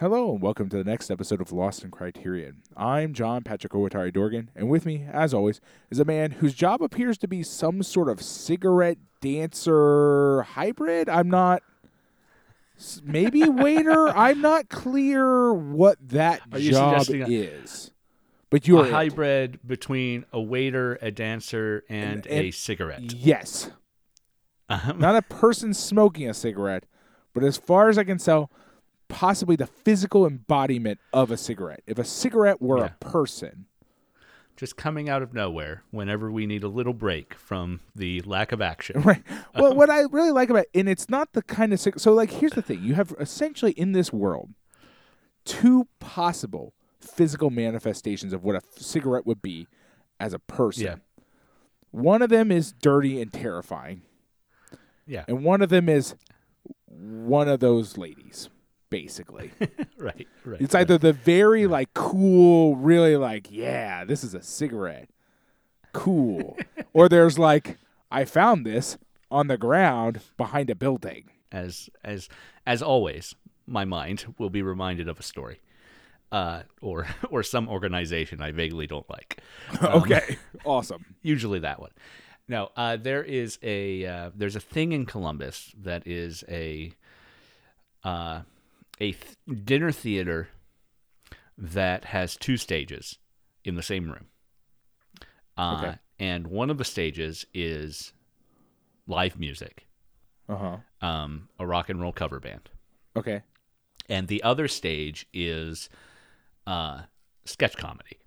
Hello and welcome to the next episode of Lost in Criterion. I'm John Patrick Owatari Dorgan, and with me, as always, is a man whose job appears to be some sort of cigarette dancer hybrid. I'm not. Maybe waiter. I'm not clear what that Are job is. But you a are it. hybrid between a waiter, a dancer, and, And- a cigarette. Yes. Um, not a person smoking a cigarette, but as far as I can tell, possibly the physical embodiment of a cigarette. If a cigarette were Yeah. a person, just coming out of nowhere whenever we need a little break from the lack of action. right? Well, what um, I really like about, and it's not the kind of so like here's the thing: you have essentially in this world two possible physical manifestations of what a cigarette would be as a person. Yeah. One of them is dirty and terrifying, Yeah, and one of them is one of those ladies, basically. right, right. It's either the very like cool, really like, yeah, this is a cigarette. Cool. or there's like, I found this on the ground behind a building. as as as always, my mind will be reminded of a story, uh, or or some organization I vaguely don't like. okay. awesome. usually that one. No, uh, there is a uh, there's a thing in Columbus that is a uh, a th- dinner theater that has two stages in the same room. Uh, Okay. And one of the stages is live music, Uh huh. um, a rock and roll cover band, Okay. and the other stage is uh, sketch comedy.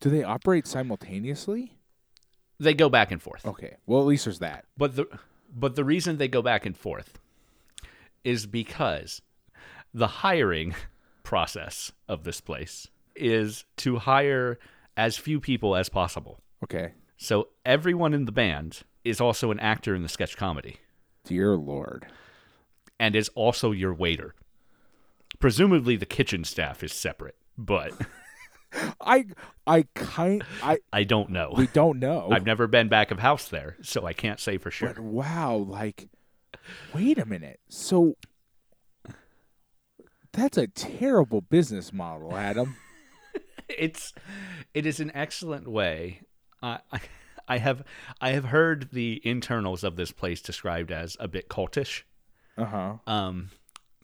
Do they operate simultaneously? They go back and forth. Okay. Well, at least there's that. But the but the reason they go back and forth is because the hiring process of this place is to hire as few people as possible. Okay. So everyone in the band is also an actor in the sketch comedy Dear Lord. and is also your waiter. Presumably the kitchen staff is separate, but I I kind I I don't know. we don't know. I've never been back of house there, so I can't say for sure. But wow, like, wait a minute. So that's a terrible business model, Adam. it's it is an excellent way. I I I have I have heard the internals of this place described as a bit cultish. Uh huh. Um,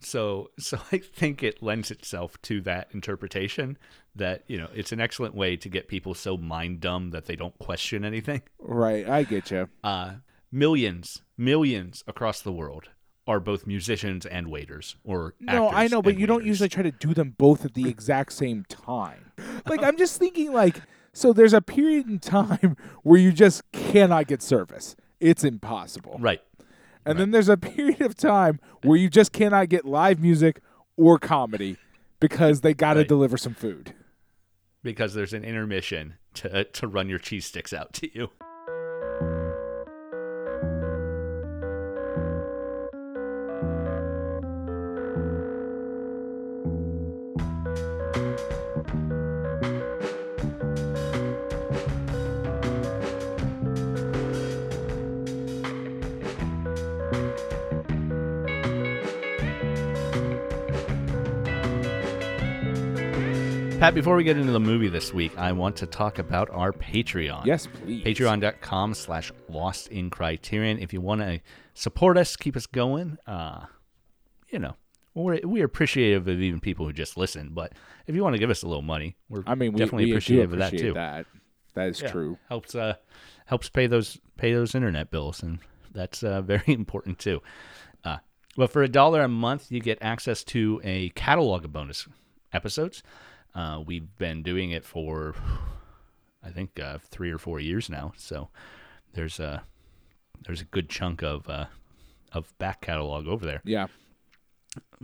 so so I think it lends itself to that interpretation that you know it's an excellent way to get people so mind dumb that they don't question anything. Right. I get you. Uh, millions, millions across the world are both musicians and waiters or No, I know, but you don't usually try to do them both at the exact same time. Like, I'm just thinking, like, so there's a period in time where you just cannot get service. It's impossible. right. And then there's a period of time where you just cannot get live music or comedy because they got to Right. deliver some food. because there's an intermission to to run your cheese sticks out to you. Pat, before we get into the movie this week, I want to talk about our Patreon. Yes, please. Patreon.com slash lost in criterion. If you want to support us, keep us going, uh, you know, we're, we're appreciative of even people who just listen. But if you want to give us a little money, we're I mean, we, definitely we appreciative of that too. That. that is Yeah. true. Helps uh helps pay those pay those internet bills, and that's uh, very important too. Uh, well, for a dollar a month, you get access to a catalog of bonus episodes. Uh, we've been doing it for, I think, uh, three or four years now. So there's a there's a good chunk of uh, of back catalog over there. Yeah.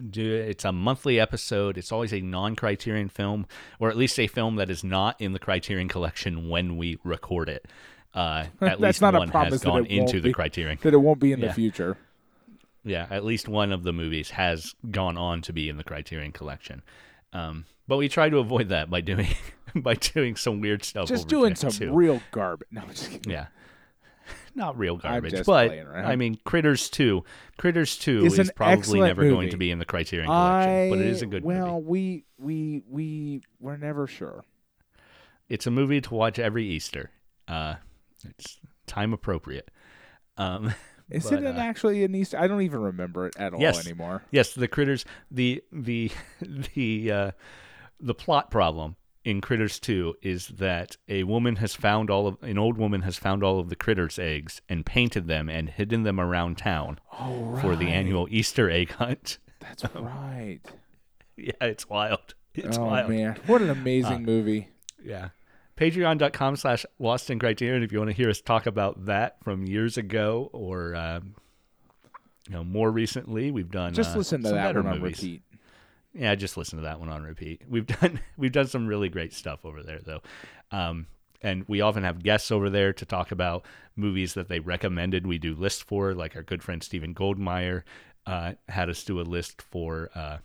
Do it's a monthly episode. It's always a non-Criterion film, or at least a film that is not in the Criterion collection when we record it. Uh, at That's least not a one has gone into the be. Criterion. That it won't be in the future. Yeah, at least one of the movies has gone on to be in the Criterion collection. Um, but we try to avoid that by doing by doing some weird stuff. Just doing some too. real garbage. No, I'm just kidding. Yeah. not real garbage, but. I mean, Critters Two. Critters Two It's is probably never going to be in the Criterion collection, I but it is a good well, movie. we we we we're never sure. It's a movie to watch every Easter. Uh, it's time appropriate. Um, Is But, it an uh, actually an Easter? I don't even remember it at all Yes. anymore. Yes, the critters. The the the uh, the plot problem in Critters Two is that a woman has found all of an old woman has found all of the critters' eggs and painted them and hidden them around town Oh, right. for the annual Easter egg hunt. That's right. yeah, it's wild. It's oh wild. man, what an amazing Uh, movie! Yeah. Patreon.com slash Lost in Criterion if you want to hear us talk about that from years ago or um, you know more recently. We've done Just uh, listen to that one on repeat. Yeah, just listen to that one on repeat. We've done we've done some really great stuff over there though. Um, and we often have guests over there to talk about movies that they recommended we do lists for, like our good friend Stephen Goldmeyer uh, had us do a list for uh,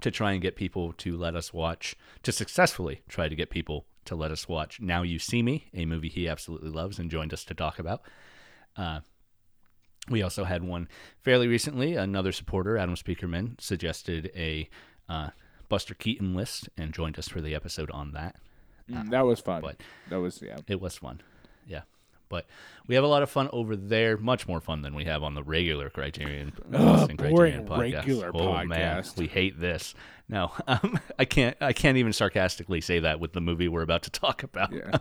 to try and get people to let us watch to successfully try to get people to let us watch Now You See Me, a movie he absolutely loves and joined us to talk about. Uh, we also had one fairly recently. Another supporter, Adam Speakerman, suggested a uh, Buster Keaton list and joined us for the episode on that. Mm, that was fun. but- that was yeah. It was fun. Yeah. But we have a lot of fun over there, much more fun than we have on the regular Criterion. In boring Criterion podcast. regular oh, Man, podcast. we hate this. No, um, I can't. I can't even sarcastically say that with the movie we're about to talk about. Yeah.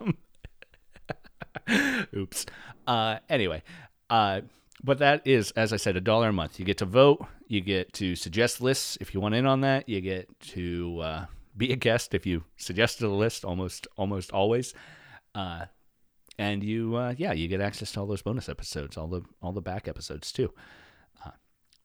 Oops. Uh, anyway, uh, but that is, as I said, a dollar a month. You get to vote. You get to suggest lists if you want in on that. You get to uh, be a guest if you suggested a list. Almost, almost always. Uh, and you, uh, yeah, you get access to all those bonus episodes, all the all the back episodes too. Uh,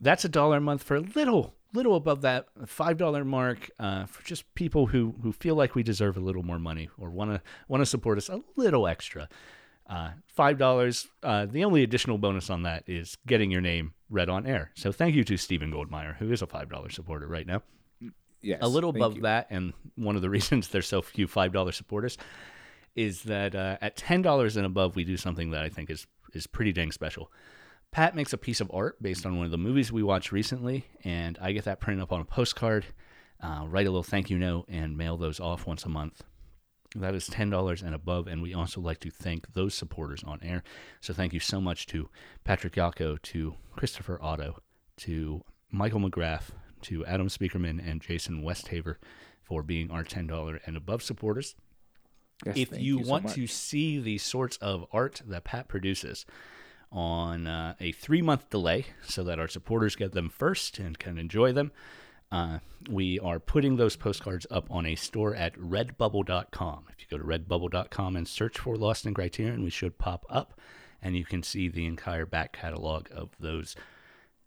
that's a dollar a month for a little, little above that five dollar mark uh, for just people who who feel like we deserve a little more money or want to want to support us a little extra. Uh, Five dollars. Uh, the only additional bonus on that is getting your name read on air. So thank you to Stephen Goldmeyer, who is a five dollar supporter right now. Yes, A little above you. that, and one of the reasons there's so few five dollar supporters is that uh, at ten dollars and above, we do something that I think is is pretty dang special. Pat makes a piece of art based on one of the movies we watched recently, and I get that printed up on a postcard, uh, write a little thank you note, and mail those off once a month. That is ten dollars and above, and we also like to thank those supporters on air. So thank you so much to Patrick Yako, to Christopher Otto, to Michael McGrath, to Adam Speakerman, and Jason Westhaver for being our ten dollar and above supporters Yes, if thank you, so want much. to see the sorts of art that Pat produces on uh, a three month delay so that our supporters get them first and can enjoy them, uh, we are putting those postcards up on a store at redbubble.com. If you go to redbubble.com and search for Lost in Criterion, we should pop up and you can see the entire back catalog of those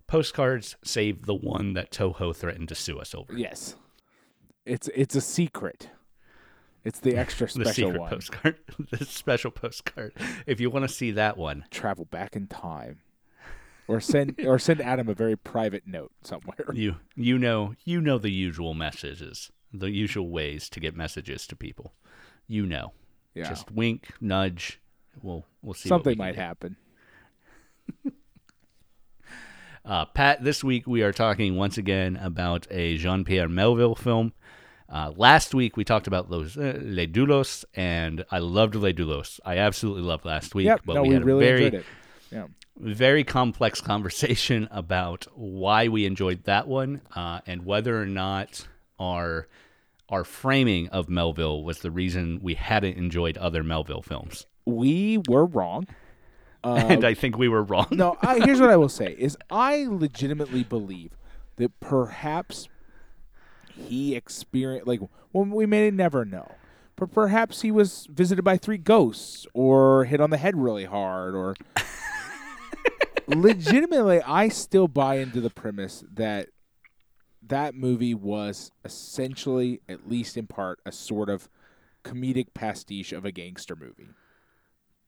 postcards, save the one that Toho threatened to sue us over. Yes, it's it's a secret. It's the extra The special secret one. postcard, the special postcard. If you want to see that one, Travel back in time, or send or send Adam a very private note somewhere. you you know you know the usual messages, the usual ways to get messages to people. You know, Yeah, just wink, nudge. We'll we'll see. what we something might do. happen. Uh, Pat, this week we are talking once again about a Jean Pierre Melville film. Uh, last week we talked about those uh, Les Doulos, and I loved Les Doulos. I absolutely loved last week. Yep, but no, we we, had really a very. Yeah, very complex conversation about why we enjoyed that one uh, and whether or not our our framing of Melville was the reason we hadn't enjoyed other Melville films. we were wrong. and I think we were wrong. Uh, No, I, here's what I will say: is I legitimately believe that perhaps he experienced, like, well, we may never know, but perhaps he was visited by three ghosts, or hit on the head really hard, or legitimately, I still buy into the premise that that movie was essentially, at least in part, a sort of comedic pastiche of a gangster movie.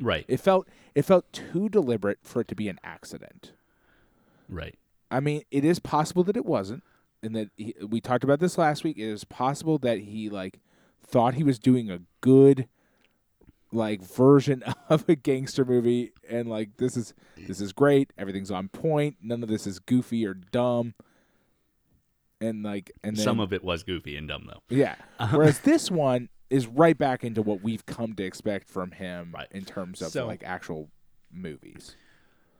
Right, It felt it felt too deliberate for it to be an accident. right. I mean, it is possible that it wasn't, and that he, we talked about this last week. It is possible that he like thought he was doing a good like version of a gangster movie and like this is this is great everything's on point none of this is goofy or dumb and like and then, Some of it was goofy and dumb though. yeah whereas this one is right back into what we've come to expect from him Right. in terms of So- like actual movies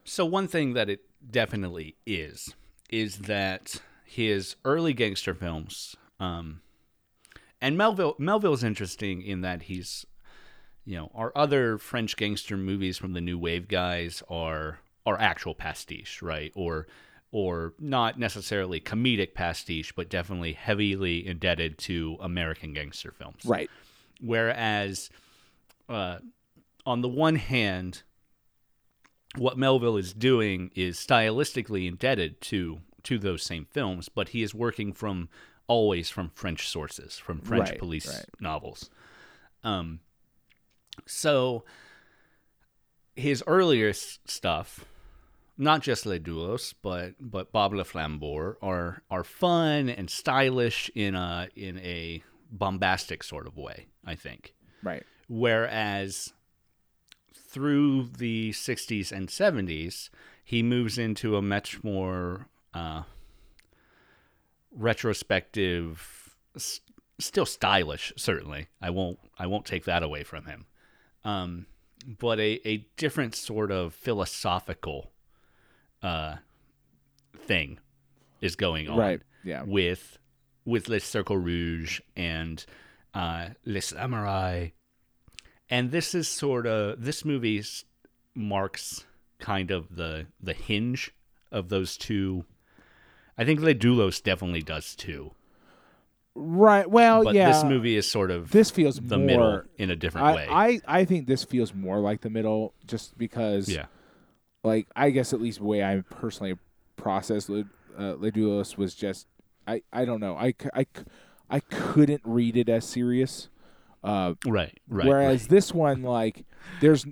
So one thing that it definitely is is that his early gangster films, um, and Melville Melville's interesting in that he's, you know, our other French gangster movies from the new wave guys are are actual pastiche, right? Or or not necessarily comedic pastiche, but definitely heavily indebted to American gangster films. right Whereas, uh, on the one hand, what Melville is doing is stylistically indebted to to those same films, but he is working from always from French sources, from French Right, police right. novels. Um, so his earlier s- stuff, not just Les Doulos, but but Bob Le Flambeur are are fun and stylish in a in a bombastic sort of way. I think. right Whereas through the 60s and 70s, he moves into a much more uh, retrospective, s- still stylish. Certainly, I won't I won't take that away from him. Um, but a, a different sort of philosophical uh, thing is going on right yeah. with with Les Cercle Rouge and uh, Les Samurai, and this is sort of this movie marks kind of the the hinge of those two. I think Les Doulos definitely does too, right well but yeah this movie is sort of this feels the more middle in a different I, way. I I think this feels more like the middle just because yeah, like I guess at least the way I personally processed Le, uh, Le Doulos was just I I don't know I I I couldn't read it as serious. Uh, right, right. whereas right. this one like there's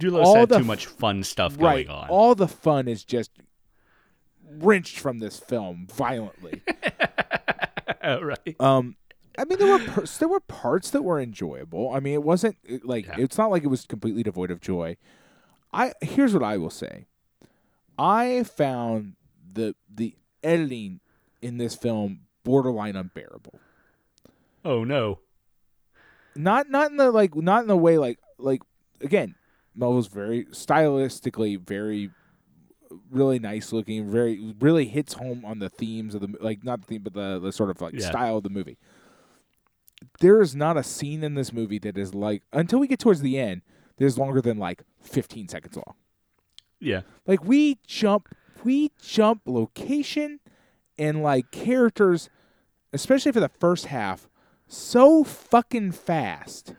Doulos all had the too much fun stuff right going on. all the fun is just wrenched from this film violently. right. Um, I mean, there were per- there were parts that were enjoyable. I mean, it wasn't it- like Yeah. it's not like it was completely devoid of joy. I here's what I will say. I found the the editing in this film borderline unbearable. Oh no. Not not in the like not in the way like like again, Melville's very stylistically very really nice looking, very really hits home on the themes of the like not the theme but the, the sort of like Yeah. style of the movie. There is not a scene in this movie that is like until we get towards the end, that is longer than like 15 seconds long. Yeah. Like we jump we jump location and like characters especially for the first half so fucking fast.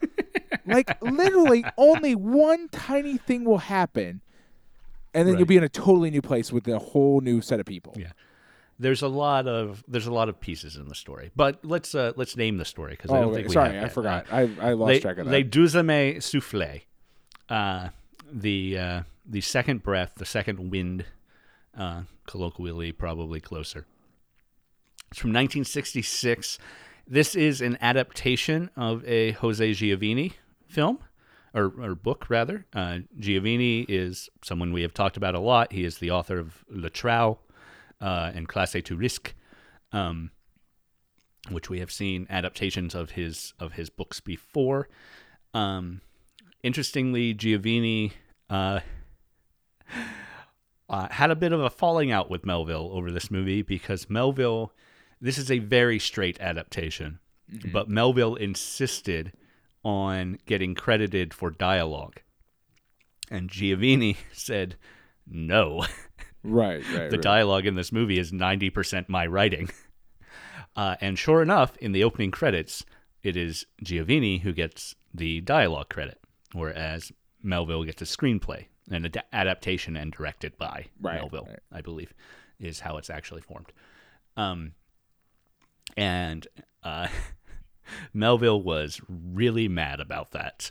like literally only one tiny thing will happen and then you'll be in a totally new place with a whole new set of people. Yeah. There's a lot of there's a lot of pieces in the story, but let's uh, let's name the story because I Oh, don't wait, think we sorry, I forgot. I I lost Les, track of that. Les Deuxième Souffle, uh, the uh, the second breath, the second wind, uh, colloquially probably closer. It's from 1966. This is an adaptation of a Jose Giovanni film, or, or book rather. Uh, Giovanni is someone we have talked about a lot. He is the author of Le Trou uh, and Classe tous risques, um, which we have seen adaptations of his of his books before. Um, interestingly, Giovanni uh, uh, had a bit of a falling out with Melville over this movie because Melville, this is a very straight adaptation, but Melville insisted on getting credited for dialogue. And Giovanni said, no, right, right. the right. dialogue in this movie is 90% my writing. Uh, and sure enough, in the opening credits, it is Giovanni who gets the dialogue credit, whereas Melville gets a screenplay, an ad- adaptation and directed by Right, Melville, right. I believe, is how it's actually formed. Um, and uh, Melville was really mad about that.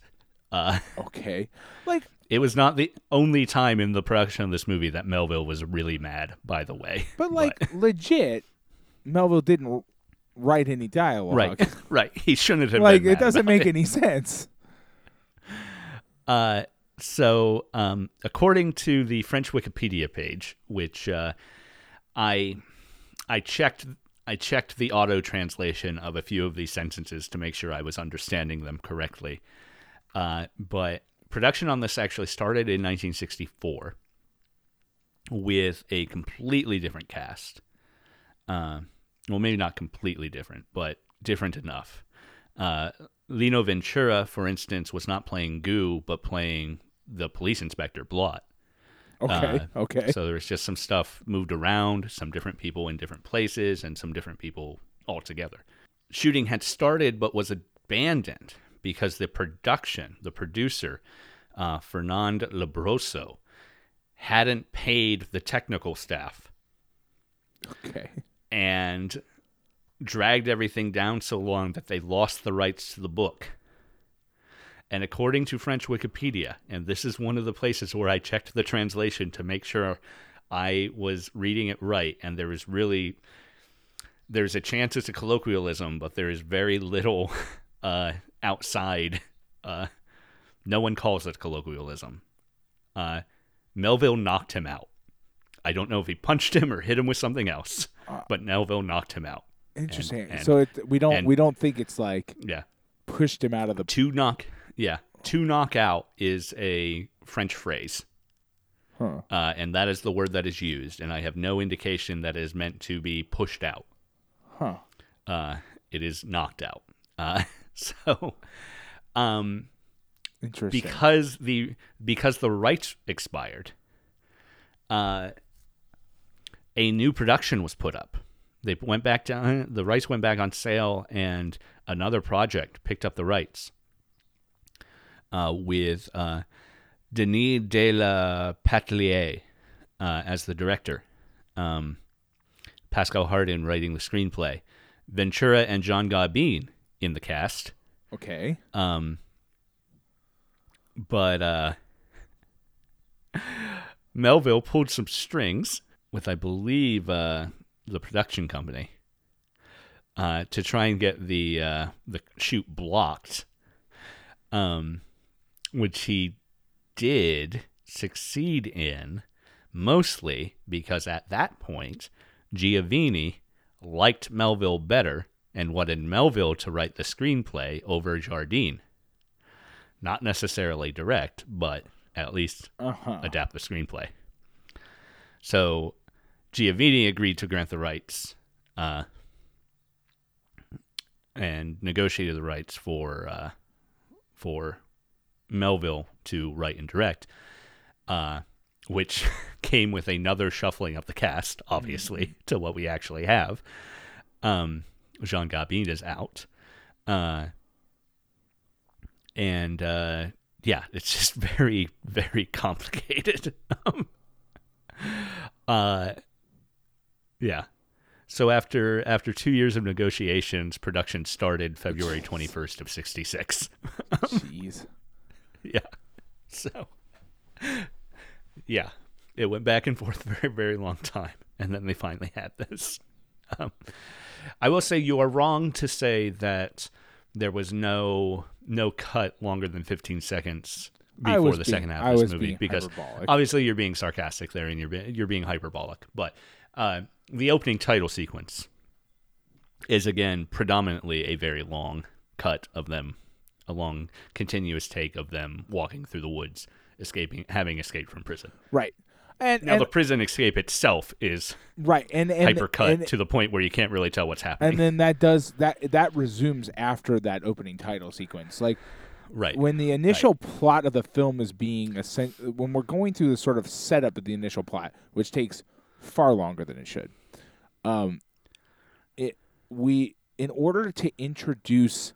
Uh, okay. Like it was not the only time in the production of this movie that Melville was really mad, by the way. but like legit Melville didn't write any dialogue. right, right. He shouldn't have like it doesn't make any sense. Uh, so, um, according to the French Wikipedia page, which uh, I I checked I checked the auto translation of a few of these sentences to make sure I was understanding them correctly. Uh, but production on this actually started in 1964 with a completely different cast. Uh, well, maybe not completely different, but different enough. Uh, Lino Ventura, for instance, was not playing Goo, but playing the police inspector Blot. Okay. Uh, okay. So there was just some stuff moved around, some different people in different places, and some different people all together. Shooting had started but was abandoned because the production, the producer, uh, Fernand Lumbroso, hadn't paid the technical staff okay. and dragged everything down so long that they lost the rights to the book. And according to French Wikipedia, and this is one of the places where I checked the translation to make sure I was reading it right, and there is really there's a chance it's a colloquialism, but there is very little uh, outside. Uh, no one calls it colloquialism. Uh, Melville knocked him out. I don't know if he punched him or hit him with something else, but Melville knocked him out. Interesting. and- so it, we don't and- we don't think it's like Yeah. pushed him out of the. To knock, yeah, to knock out is a French phrase, Huh. uh, and that is the word that is used. And I have no indication that it is meant to be pushed out. Huh. Uh, it is knocked out. Uh, so, um, Interesting. because the because the rights expired, uh, a new production was put up. They went back down. The rights went back on sale, and another project picked up the rights uh, with uh, Denys de La Patellière uh, as the director, um, Pascal Jardin writing the screenplay, Ventura and John Gabin in the cast. okay. Um, but uh, Melville pulled some strings with, I believe, uh, the production company uh, to try and get the uh, the shoot blocked. Um, which he did succeed in, mostly because at that point Giovanni liked Melville better and wanted Melville to write the screenplay over Jardin. Not necessarily direct, but at least Uh huh. adapt the screenplay. So Giovanni agreed to grant the rights uh, and negotiated the rights for uh, for Melville to write and direct, uh, which came with another shuffling of the cast, obviously, to what we actually have. Um, Jean Gabin is out. Uh, and uh, yeah, it's just very, very complicated. um, uh, yeah. So after after two years of negotiations, production started February twenty first of sixty six. Jeez. yeah. So yeah, it went back and forth for a very very long time, and then they finally had this. Um, I will say you are wrong to say that there was no no cut longer than fifteen seconds before the being- second half of this movie because hyperbolic. obviously you're being sarcastic there and you're be, you're being hyperbolic. But uh, the opening title sequence is again predominantly a very long cut of them, a long continuous take of them walking through the woods, escaping, having escaped from prison. Right. And, Now and the prison escape itself is right and and hypercut to the point where you can't really tell what's happening. and then that does that that resumes after that opening title sequence. Like right. when the initial plot of the film is being assen- when we're going through the sort of setup of the initial plot, which takes far longer than it should. Um, it we in order to introduce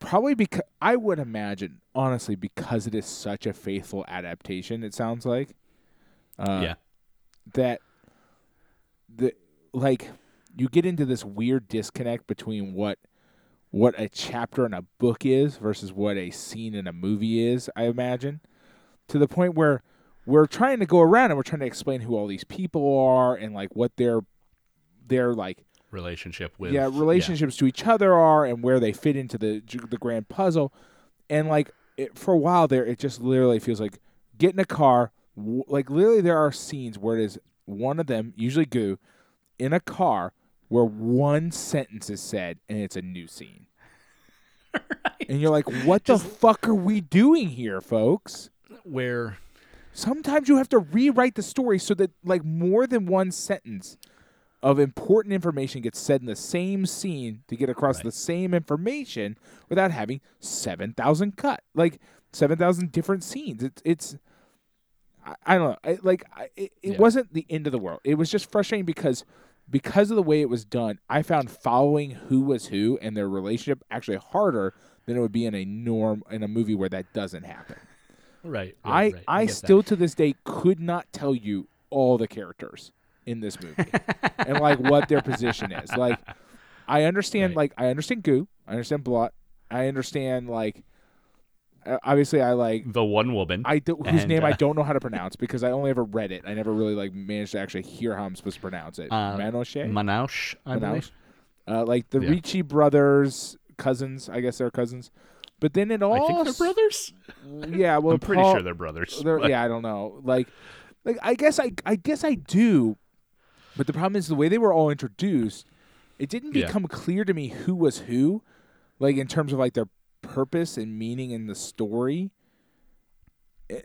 probably because I would imagine honestly because it is such a faithful adaptation. It sounds like. Uh, yeah. that the like you get into this weird disconnect between what what a chapter in a book is versus what a scene in a movie is i imagine to the point where we're trying to go around and we're trying to explain who all these people are and like what their their like Relationship with yeah relationships to each other are and where they fit into the the grand puzzle and like it, for a while there, it just literally feels like get in a car. W- like literally, there are scenes where it is one of them, usually Goo, in a car where one sentence is said and it's a new scene. And you're like, what the fuck are we doing here, folks? Where Sometimes you have to rewrite the story so that like more than one sentence of important information gets said in the same scene to get across Right. the same information without having 7,000 cut. Like 7,000 different scenes. It's it's I, I don't know. I, like I, it, it Yeah. wasn't the end of the world. It was just frustrating because because of the way it was done, I found following who was who and their relationship actually harder than it would be in a norm in a movie where that doesn't happen. right, I right, right. I get that. still to this day could not tell you all the characters in this movie and like what their position is. Like I understand Right. like I understand Goo, I understand Blot, I understand like obviously I like the one woman. I do, whose And, name I uh, don't know how to pronounce because I only ever read it. I never really like managed to actually hear how I'm supposed to pronounce it. Uh, Manouche? Manouche, I Manouche? believe. Uh, like the Yeah. Ricci brothers, cousins. I guess they're cousins. But then it all I think they're brothers. Yeah, well, I'm pretty Paul- sure they're brothers. they're- yeah, I don't know. Like, like I guess I, I guess I do, but the problem is the way they were all introduced. It didn't Yeah. become clear to me who was who, like in terms of like their purpose and meaning in the story.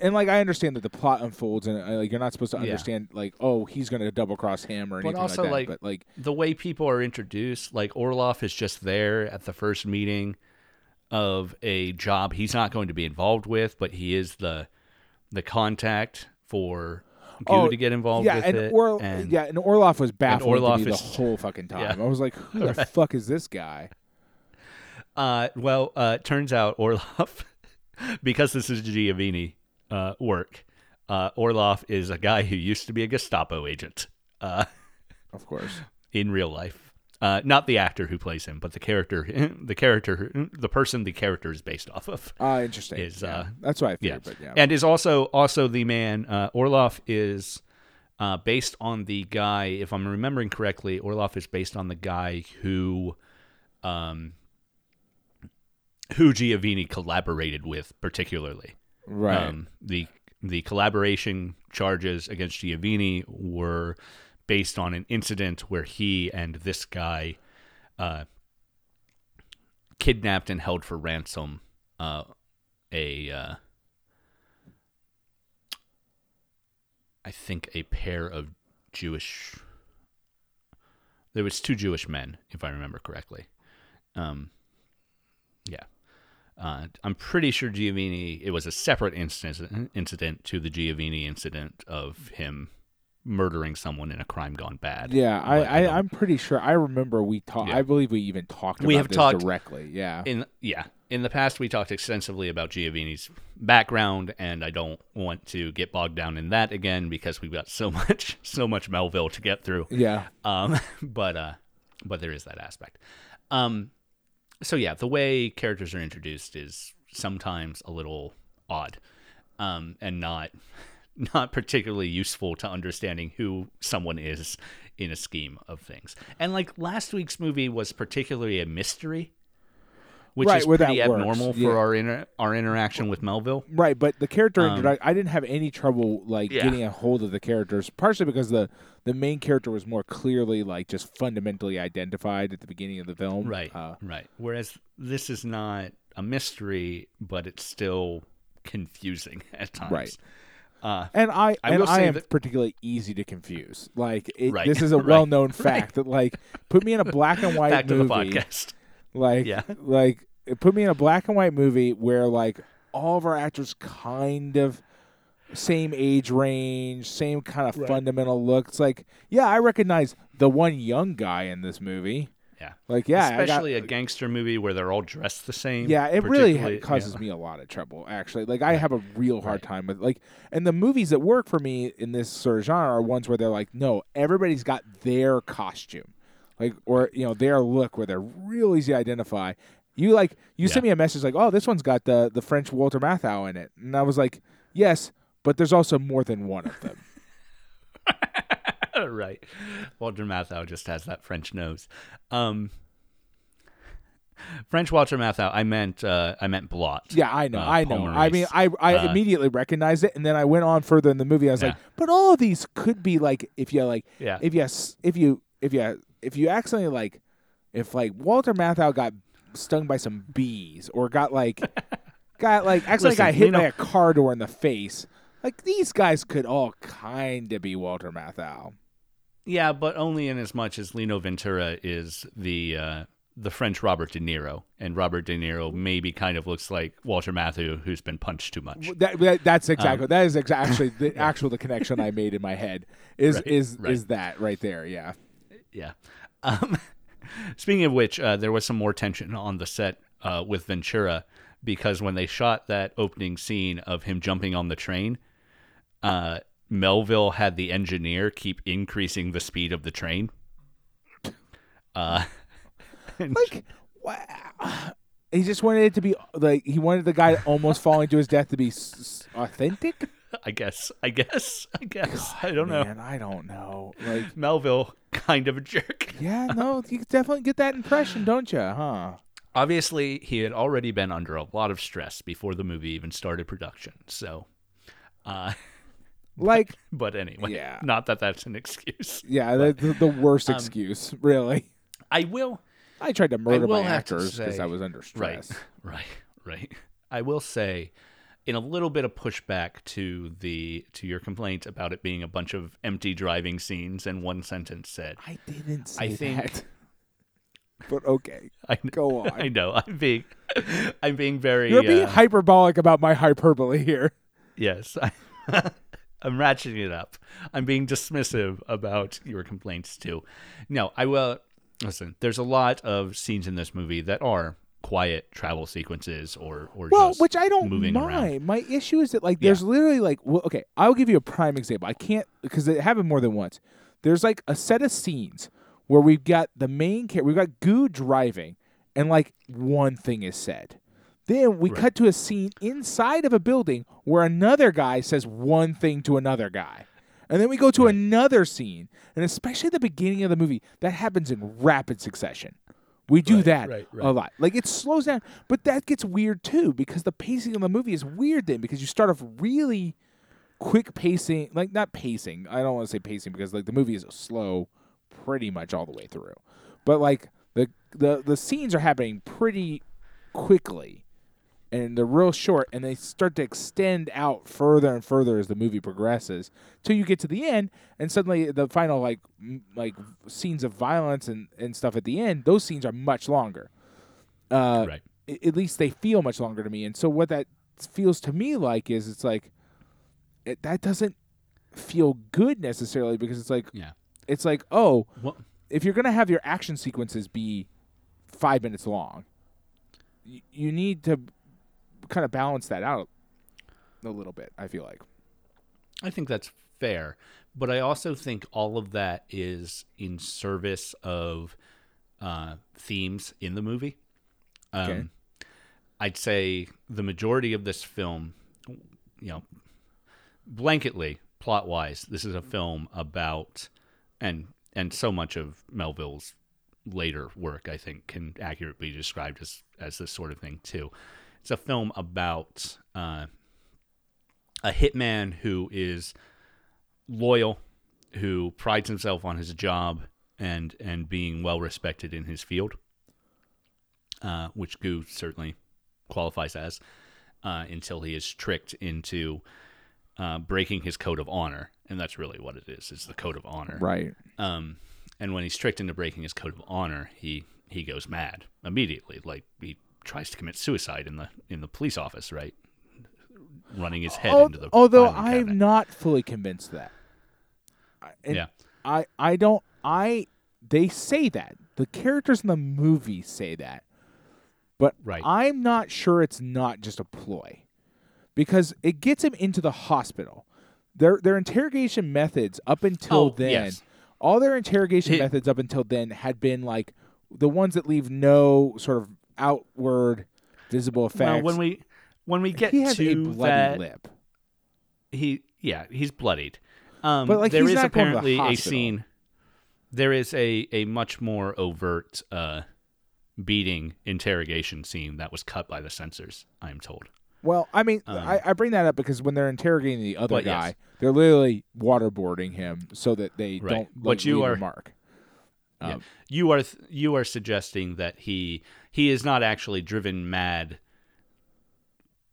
And like I understand that the plot unfolds, and uh, like you're not supposed to Yeah. understand like oh he's gonna double cross him or But anything also, like that. like, but like the way people are introduced, like Orloff is just there at the first meeting of a job he's not going to be involved with, but he is the the contact for Goo Oh, to get involved yeah, with and, it. Or, and yeah, and Orloff was baffling Orloff is- the whole fucking time. Yeah. I was like, who the fuck is this guy? Uh, well, uh, it turns out Orloff, because this is Giovanni uh, work, uh, Orloff is a guy who used to be a Gestapo agent uh, Of course. in real life. Uh, not the actor who plays him, but the character, the character, the person the character is based off of. Uh, interesting. Is, yeah. uh, That's what I Yeah. But yeah, and is also also the man. Uh, Orloff is uh, based on the guy. If I'm remembering correctly, Orloff is based on the guy who, um, who Giovanni collaborated with particularly. right. Um, the the collaboration charges against Giovanni were based on an incident where he and this guy uh, kidnapped and held for ransom uh, a uh, I think a pair of Jewish there was two Jewish men if I remember correctly. Um, yeah. Uh, I'm pretty sure Giovanni. It was a separate incident incident to the Giovanni incident of him murdering someone in a crime gone bad. yeah, I, I'm pretty sure. I remember we talked. Yeah. I believe we even talked We about have this talked- directly. Yeah. In yeah, in the past we talked extensively about Giovanni's background, and I don't want to get bogged down in that again because we've got so much so much Melville to get through. yeah. Um, but uh, but there is that aspect. Um, so yeah, the way characters are introduced is sometimes a little odd, um, and not not particularly useful to understanding who someone is in a scheme of things. And like last week's movie was particularly a mystery, which Right, is where that pretty works, abnormal yeah. for our inter- our interaction with Melville. Right, but the character Um, introduction, I didn't have any trouble like Yeah. getting a hold of the characters, partially because the the main character was more clearly like just fundamentally identified at the beginning of the film. Right, Uh, right. Whereas this is not a mystery, but it's still confusing at times. Right. Uh, and I, I and I am that- particularly easy to confuse. Like it, Right, this is a well known right. fact that like put me in a black and white back to movie. the podcast. Like, Yeah. like it put me in a black and white movie where like all of our actors kind of same age range, same kind of Right. fundamental look. It's like, yeah, I recognize the one young guy in this movie. Yeah. Like, yeah, I got- Especially a gangster movie where they're all dressed the same. yeah, it really ha- causes yeah. me a lot of trouble. Actually, like I have a real hard Right. time with like, and the movies that work for me in this sort of genre are ones where they're like, no, everybody's got their costume, like or you know their look where they're real easy to identify. You like you sent me a message like, oh, this one's got the the French Walter Matthau in it, and I was like, yes, but there's also more than one of them. right. Walter Matthau just has that French nose. Um, French Walter Matthau. I meant uh, I meant Blot. Yeah, I know, Uh, I know. I mean, I I Uh, immediately recognized it, and then I went on further in the movie. I was like, but all of these could be like if you like Yeah. if you if you if you if you accidentally like if like Walter Matthau got stung by some bees or got like got like accidentally Listen, got hit you know- by a car door in the face. Like these guys could all kind of be Walter Matthau. Yeah, but only in as much as Lino Ventura is the uh, the French Robert De Niro, and Robert De Niro maybe kind of looks like Walter Matthau, who's been punched too much. That, that Um, that's exactly that is exa- actually the actual the connection I made in my head is Right, is right. is that right there. Yeah. Yeah. Um, speaking of which, uh, there was some more tension on the set uh, with Ventura because when they shot that opening scene of him jumping on the train, uh, Melville had the engineer keep increasing the speed of the train. Uh, like wow. he just wanted it to be like he wanted the guy almost falling to his death to be s- authentic. I guess, I guess, I guess. I don't know. Man, I don't know. Like, Melville, kind of a jerk. yeah, no, you definitely get that impression, don't you? Huh? Obviously, he had already been under a lot of stress before the movie even started production. So, uh, Like, but anyway, Yeah. not that that's an excuse. yeah, the, the, the worst Um, excuse, really. I will. I tried to murder my actors because I was under stress. Right, right, right. I will say, in a little bit of pushback to the to your complaint about it being a bunch of empty driving scenes and one sentence said, I didn't say I think- that. But okay, I know, go on. I know, I'm being, I'm being very. You're being uh, hyperbolic about my hyperbole here. Yes. I, I'm ratcheting it up. I'm being dismissive about your complaints too. No, I will listen, there's a lot of scenes in this movie that are quiet travel sequences or or Well, just which I don't moving mind. around. My issue is that like Yeah. there's literally like well, okay, I'll give you a prime example. I can't because it happened more than once. There's like a set of scenes where we've got the main character, we've got Goo driving, and like one thing is said. Then we Right. cut to a scene inside of a building where another guy says one thing to another guy. And then we go to another scene, and especially at the beginning of the movie, that happens in rapid succession. We do Right, that right, a lot. Like it slows down, but that gets weird too because the pacing of the movie is weird then because you start off really quick pacing, like not pacing. I don't want to say pacing because like the movie is slow pretty much all the way through. But like the the the scenes are happening pretty quickly and they're real short and they start to extend out further and further as the movie progresses till you get to the end and suddenly the final like m- like scenes of violence and, and stuff at the end those scenes are much longer uh, Right. a- at least they feel much longer to me and so what that feels to me like is it's like it, that doesn't feel good necessarily because it's like Yeah. it's like oh Well, if you're gonna have your action sequences be five minutes long, y- you need to kind of balance that out a little bit. I feel like. I think that's fair, but I also think all of that is in service of uh, themes in the movie. Um, Okay. I'd say the majority of this film, you know, blanketly plot wise, this is a film about, and and so much of Melville's later work, I think, can accurately be described as as this sort of thing too. It's a film about uh, a hitman who is loyal, who prides himself on his job and and being well respected in his field, uh, which Goo certainly qualifies as, uh, until he is tricked into uh, breaking his code of honor, and that's really what it is: is the code of honor. Right. Um, and when he's tricked into breaking his code of honor, he he goes mad immediately. Like he tries to commit suicide in the in the police office, right? Running his head Al- into the although I'm cabinet. not fully convinced that. I- and Yeah. I I don't I they say that the characters in the movie say that, but Right. I'm not sure it's not just a ploy, because it gets him into the hospital. Their their interrogation methods up until Oh, then, yes. all their interrogation Hi- methods up until then had been like the ones that leave no sort of outward visible effects. Well, when we when we get he has to a bloody that, lip. he yeah he's bloodied. Um, But, like, there is to the apparently a scene. There is a a much more overt uh, beating interrogation scene that was cut by the censors. I am told. Well, I mean, I, I bring that up because when they're interrogating the other Um, But yes. guy, they're literally waterboarding him so that they Right. don't But you are- mark. Yeah. Um, You are th- you are suggesting that he he is not actually driven mad,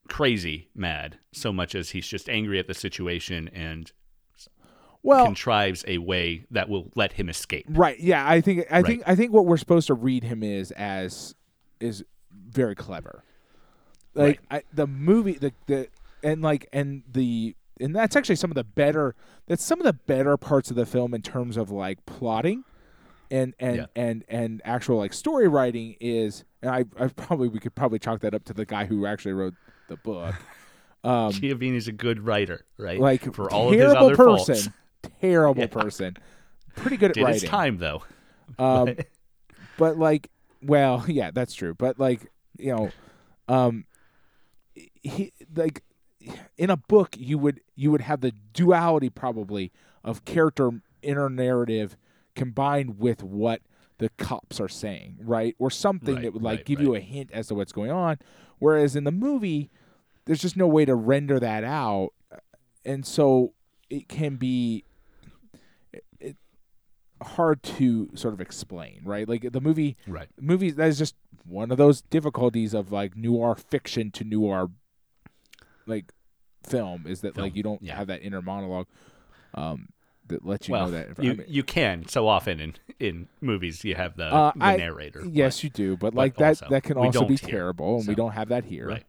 crazy mad, so much as he's just angry at the situation and Well, contrives a way that will let him escape. right? Yeah, I think I Right. think I think what we're supposed to read him is as is very clever. Like I, the movie, the the and like and the and that's actually some of the better. That's some of the better parts of the film in terms of like plotting. And and, Yeah. and and actual like story writing is and I, I probably we could probably chalk that up to the guy who actually wrote the book. Um, Giovanni's a good writer, right? like for all of his other person, faults. terrible Yeah. person. Pretty good at Did writing. his time though. Um, but like, well, yeah, that's true. But like, you know, um, he like in a book you would you would have the duality probably of character inner narrative combined with what the cops are saying, right? Or something Right, that would like right, give you a hint as to what's going on. Whereas in the movie, there's just no way to render that out, and so it can be it, it, hard to sort of explain, right? Like the movie, Right. movies that is just one of those difficulties of like noir fiction to noir like film is that like you don't yeah. have that inner monologue um that lets you well, know that I you mean, you can so often in in movies you have the, Uh, the I- narrator. but- yes you do but like that also, that can also be don't terrible and we don't have that here Right.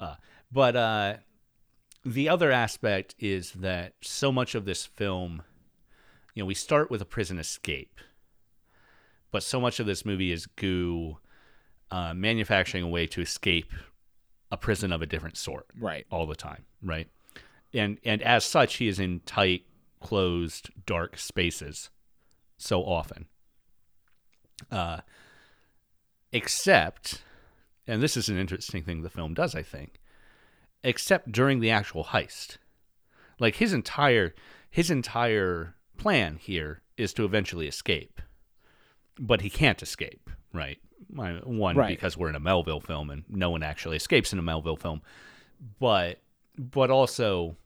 Uh, but uh, the other aspect is that so much of this film, you know, we start with a prison escape, but so much of this movie is Gu uh, manufacturing a way to escape a prison of a different sort right all the time, right? And and as such, he is in tight, closed, dark spaces so often. Uh, except, and this is an interesting thing the film does, I think. Except during the actual heist, like his entire his entire plan here is to eventually escape, but he can't escape, right? My- One Right. because we're in a Melville film and no one actually escapes in a Melville film, but but also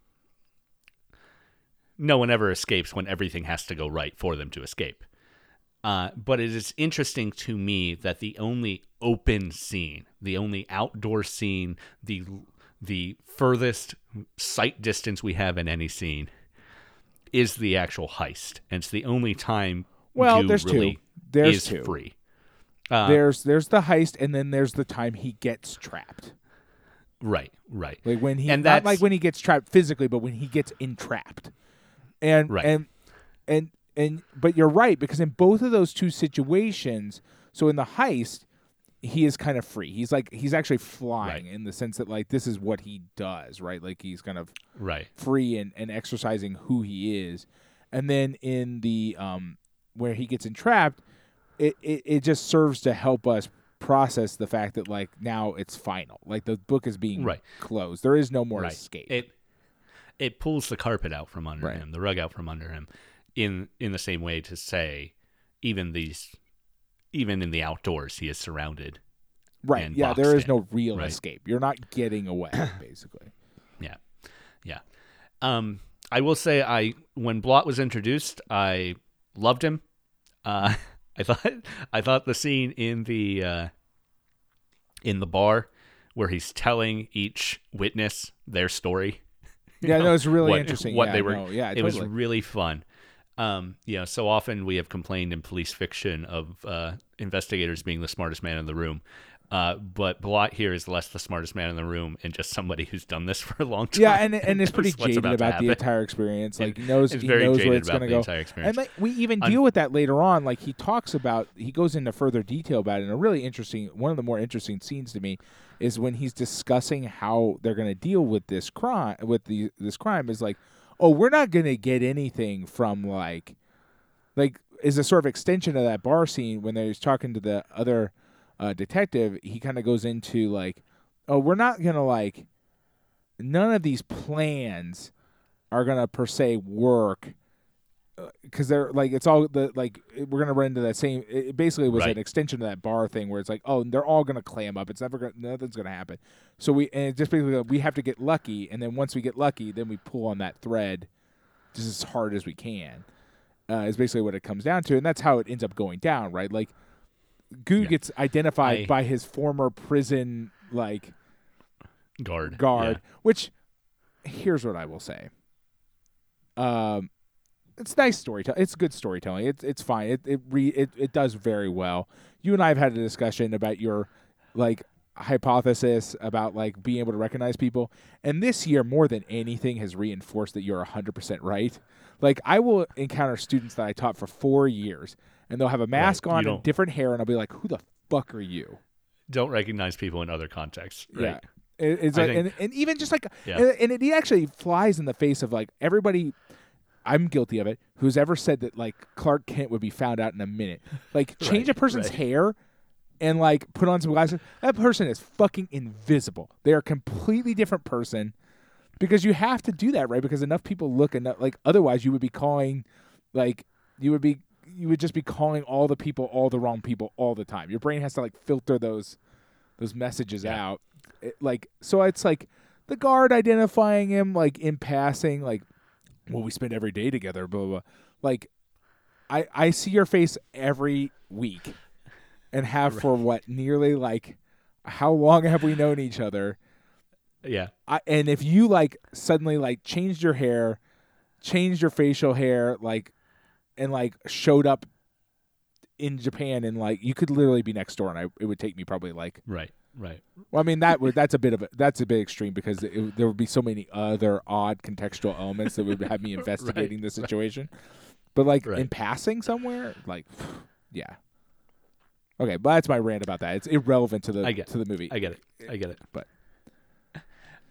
no one ever escapes when everything has to go right for them to escape. Uh, but it is interesting to me that the only open scene, the only outdoor scene, the the furthest sight distance we have in any scene is the actual heist, and it's the only time. well there's really two there's is two free. Uh, there's there's the heist and then there's the time he gets trapped right, right. like when he And not like when he gets trapped physically but when he gets entrapped and Right. and and and but you're right because in both of those two situations so in the heist he is kind of free he's like he's actually flying Right. in the sense that like this is what he does right like he's kind of Right. free and, and exercising who he is and then in the um where he gets entrapped it, it, it just serves to help us process the fact that like now it's final like the book is being Right. closed there is no more right. escape It it pulls the carpet out from under Right. him, the rug out from under him, in in the same way to say, even these, even in the outdoors, he is surrounded. right yeah there is boxed no real right. escape you're not getting away basically Yeah, yeah. Um, I will say, I when Blot was introduced, I loved him. Uh, I thought I thought the scene in the uh, in the bar where he's telling each witness their story. Yeah know, no it's really what- interesting What yeah, they were, no, yeah it was really fun. Um, you know, so often we have complained in police fiction of uh, investigators being the smartest man in the room. Uh, but Blot here is less the smartest man in the room and just somebody who's done this for a long time. yeah and and it's pretty jaded about, the entire experience like And he knows he knows where it's going to go. And like we even I'm- deal with that later on. Like he talks about, he goes into further detail about it. And a really interesting, one of the more interesting scenes to me is when he's discussing how they're going to deal with this crime. With the this crime is like, oh, we're not going to get anything from like, like is a sort of extension of that bar scene when they're talking to the other uh, detective. He kind of goes into like, oh, we're not going to like, none of these plans are going to per se work because they're like it's all the like we're gonna run into that same. It it basically was Right. an extension of that bar thing where it's like, oh, they're all gonna clam up. It's never gonna nothing's gonna happen. So we and it just basically we have to get lucky, and then once we get lucky, then we pull on that thread just as hard as we can. Uh, is basically what it comes down to, and that's how it ends up going down, right? Like, Gu Yeah. gets identified I- by his former prison like Guard. guard. Which, here's what I will say. Um, it's nice storytelling. It's good storytelling. It's it's fine. It it re it, it does very well. You and I have had a discussion about your like hypothesis about like being able to recognize people, and this year more than anything has reinforced that you're hundred percent right. Like I will encounter students that I taught for four years, and they'll have a mask You on and different hair, and I'll be like, "Who the fuck are you?" Don't recognize people in other contexts. Right. Yeah. It- It's like, think- and, and even just like, Yeah. and, and it actually flies in the face of like everybody. I'm guilty of it. Who's ever said that like Clark Kent would be found out in a minute? Like change Right, a person's right. hair and like put on some glasses. That person is fucking invisible. They are a completely different person because you have to do that, right? Because enough people look enough. Like otherwise, you would be calling, like you would be, you would just be calling all the people all the wrong people all the time. Your brain has to like filter those those messages Yeah. out. It, like so, it's like the guard identifying him like in passing, like well, we spend every day together, blah blah. blah. Like I I see your face every week, and have for what nearly like how long have we known each other? Yeah. I, and if you like suddenly like changed your hair, changed your facial hair, like, and like showed up in Japan, and like you could literally be next door, and I it would take me probably like Right. Right. well, I mean that would that's a bit of a that's a bit extreme because it, there would be so many other odd contextual elements that would have me investigating the situation. But like in passing somewhere, like yeah. Okay, but that's my rant about that. It's irrelevant to the I get- to the movie. I get it. I get it. But-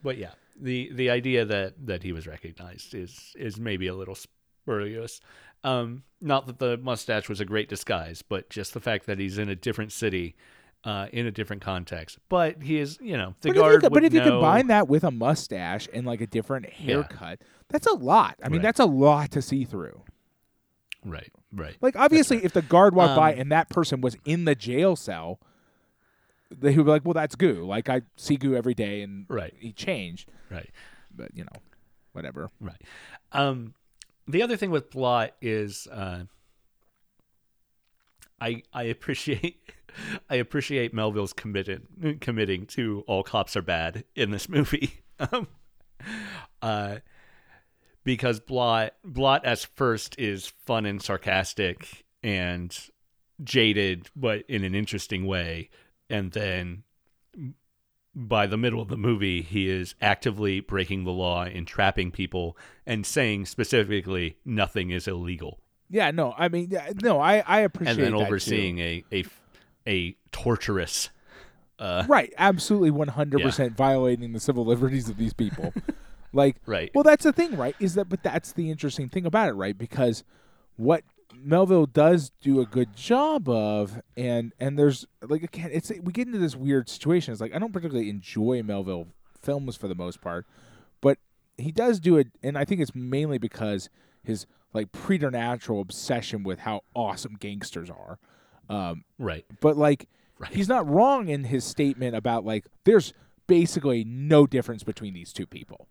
but yeah, the the idea that that he was recognized is is maybe a little spurious. Um, not that the mustache was a great disguise, but just the fact that he's in a different city, uh, in a different context. But he is, you know, the but guard if, you, but if you know- combine that with a mustache and like a different haircut, that's a lot. I mean, Right. that's a lot to see through. right, right, Like obviously, if the guard walked by Um, and that person was in the jail cell, they would be like, "Well, that's Gu. Like I see Gu every day, and right, he changed." right. But you know, whatever. Right. Um, the other thing with Blot is uh, I I appreciate I appreciate Melville's committed committing to all cops are bad in this movie. um, uh, because Blot Blot as first is fun and sarcastic and jaded, but in an interesting way, and then by the middle of the movie, he is actively breaking the law and trapping people and saying specifically nothing is illegal. Yeah, no, I mean, no, I I appreciate And then overseeing a, a, a torturous. Uh, right, absolutely, one hundred percent violating the civil liberties of these people. like, right. well, that's the thing, right? Is that, but that's the interesting thing about it, right? Because what Melville does do a good job of, and and there's like again, it's we get into this weird situation. It's like I don't particularly enjoy Melville films for the most part, but he does do it, and I think it's mainly because his like preternatural obsession with how awesome gangsters are. Um, right. but like Right. he's not wrong in his statement about like there's basically no difference between these two people.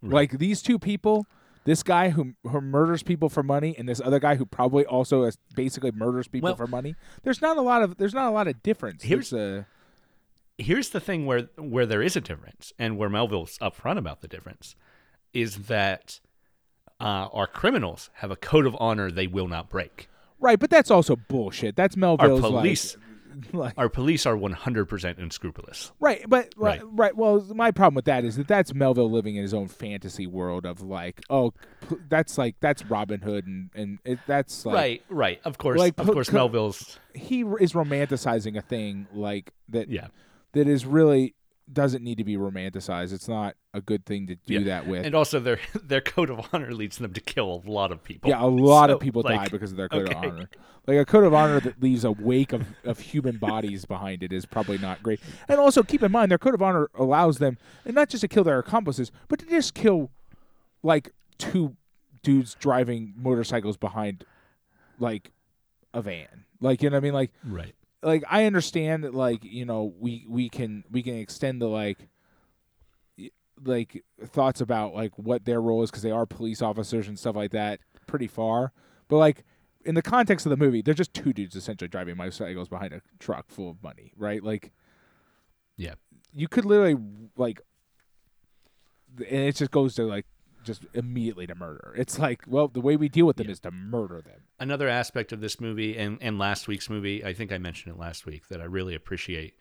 Right. Like these two people, this guy who who murders people for money and this other guy who probably also is basically murders people Well- for money. There's not a lot of there's not a lot of difference. Here's- a Here's the thing where where there is a difference, and where Melville's upfront about the difference, is that uh, our criminals have a code of honor they will not break. right, but that's also bullshit. That's Melville's like- police- like Our police are 100% unscrupulous. Right, but right. Right. Well, my problem with that is that that's Melville living in his own fantasy world of like, oh, that's like that's Robin Hood, and and it, that's like right, right. Of course, like, of course, co- Melville's. he is romanticizing a thing like that Yeah, that is really doesn't need to be romanticized. It's not a good thing to do Yeah. that with. and also their their code of honor leads them to kill a lot of people. yeah, a lot So, of people die because of their code okay. of honor. Like a code of honor that leaves a wake of, of human bodies behind it is probably not great. And also keep in mind their code of honor allows them and not just to kill their accomplices, but to just kill like two dudes driving motorcycles behind like a van. Like you know what I mean? Like Right. Like I understand that like you know we we can we can extend the like like thoughts about like what their role is because they are police officers and stuff like that pretty far, but like in the context of the movie, they're just two dudes essentially driving motorcycles behind a truck full of money, right? Like Yeah. you could literally like, and it just goes to like just immediately to murder. It's like, well, the way we deal with them Yeah. is to murder them. Another aspect of this movie and, and last week's movie, I think I mentioned it last week, that I really appreciate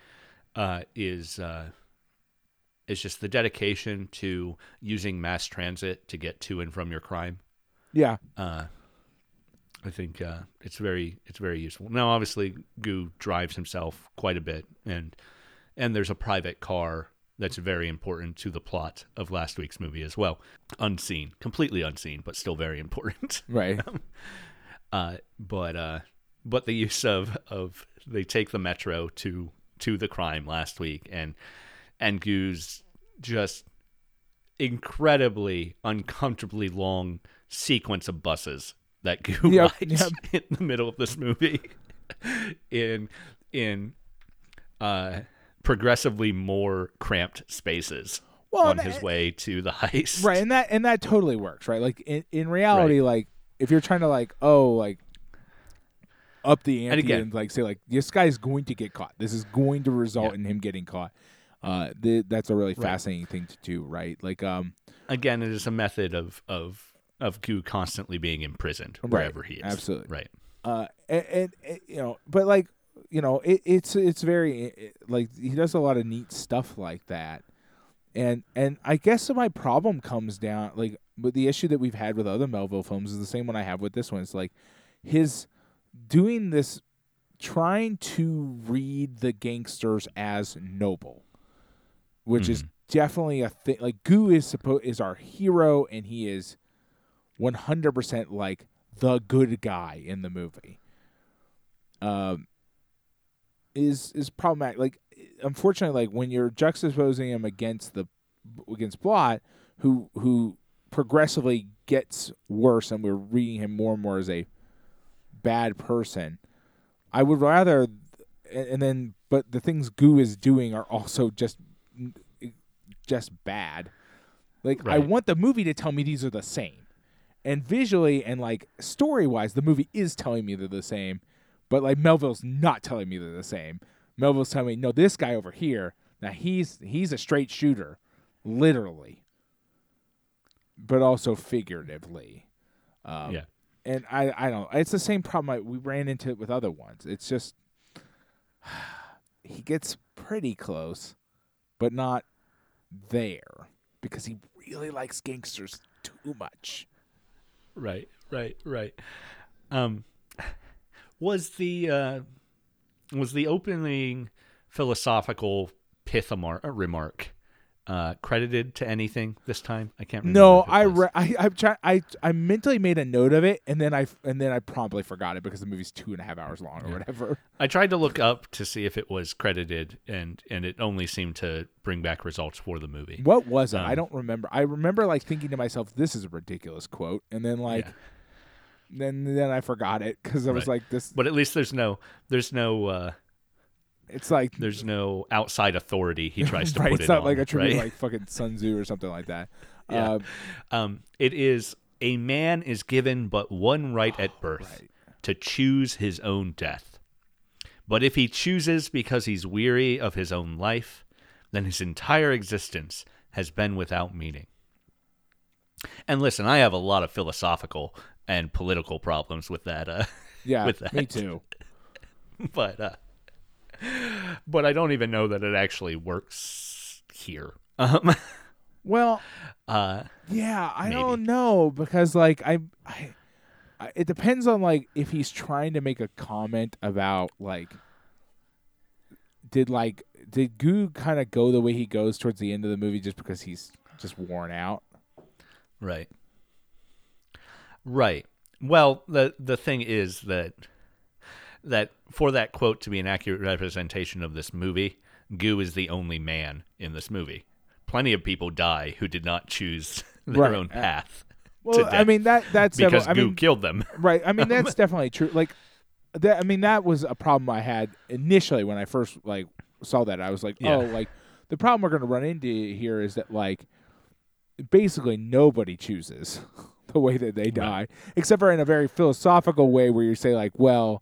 uh, is uh, is just the dedication to using mass transit to get to and from your crime. Yeah, Uh, I think uh, it's very it's very useful. Now, obviously, Gu drives himself quite a bit, and and there's a private car that's very important to the plot of last week's movie as well. Unseen, completely unseen, but still very important. right. Uh, but uh, but the use of of they take the metro to to the crime last week, and and Gu's just incredibly uncomfortably long sequence of buses that Gu Yep, rides yep. in the middle of this movie in in uh progressively more cramped spaces Well, on and- his way to the heist. right and that and that totally works right like in, in reality like if you're trying to like oh like up the ante and, again- like say like this guy's going to get caught this is going to result Yeah. in him getting caught uh th- that's a really Right. fascinating thing to do right like um again, it is a method of of of Gu constantly being imprisoned wherever he is. absolutely. Right. uh and, and, and, you know but like you know it, it's it's very it, like he does a lot of neat stuff like that. And and i guess my problem comes down like with the issue that we've had with other melville films is the same one i have with this one. It's like his doing this trying to read the gangsters as noble which is Mhm. definitely a thing like goo is supposed is our hero and he is 100% like the good guy in the movie. Um is is problematic. Like unfortunately like when you're juxtaposing him against the against Blot who who progressively gets worse and we're reading him more and more as a bad person I would rather and, then but the things Gu is doing are also just just bad. Like I want the movie to tell me these are the same. And visually and like story wise, the movie is telling me they're the same, but like Melville's not telling me they're the same. Melville's telling me, no, this guy over here, now he's he's a straight shooter, literally, but also figuratively. Um, Yeah. and I I don't. It's the same problem I, we ran into with other ones. It's just he gets pretty close, but not there because he really likes gangsters too much. Right. Right. Right. Um, was the uh, was the opening philosophical pith uh, remark uh, credited to anything this time? I can't remember. No, I, re- I I try, I I mentally made a note of it, and then I and then I promptly forgot it because the movie's two and a half hours long or whatever. I tried to look up to see if it was credited, and and it only seemed to bring back results for the movie. What was it? I Um, don't remember. I remember like thinking to myself, "This is a ridiculous quote," and then like, Yeah. Then then I forgot it because I was Right. like, "This." But at least there's no there's no uh, It's like there's no outside authority he tries to right. put It's it not on, like a tribute right? like fucking Sun Tzu or something like that. Yeah. Uh, Um, it is a man is given but one right at birth right. to choose his own death. But if he chooses because he's weary of his own life, then his entire existence has been without meaning. And listen, I have a lot of philosophical and political problems with that. Uh, Yeah, with me that. too. but uh, but I don't even know that it actually works here. Um, Well, uh, Yeah, I Maybe. don't know because like I, I, I, it depends on like if he's trying to make a comment about like, did like did Gu kind of go the way he goes towards the end of the movie just because he's just worn out? Right. Right. Well, the the thing is that that for that quote to be an accurate representation of this movie, Gu is the only man in this movie. Plenty of people die who did not choose their Right. own Uh, path. Well, I mean that that's because definitely, I Gu mean, killed them. right. I mean that's definitely true. Like that. I mean that was a problem I had initially when I first like saw that. I was like, Yeah. oh, like the problem we're going to run into here is that like basically nobody chooses the way that they die, except for in a very philosophical way where you say like, well.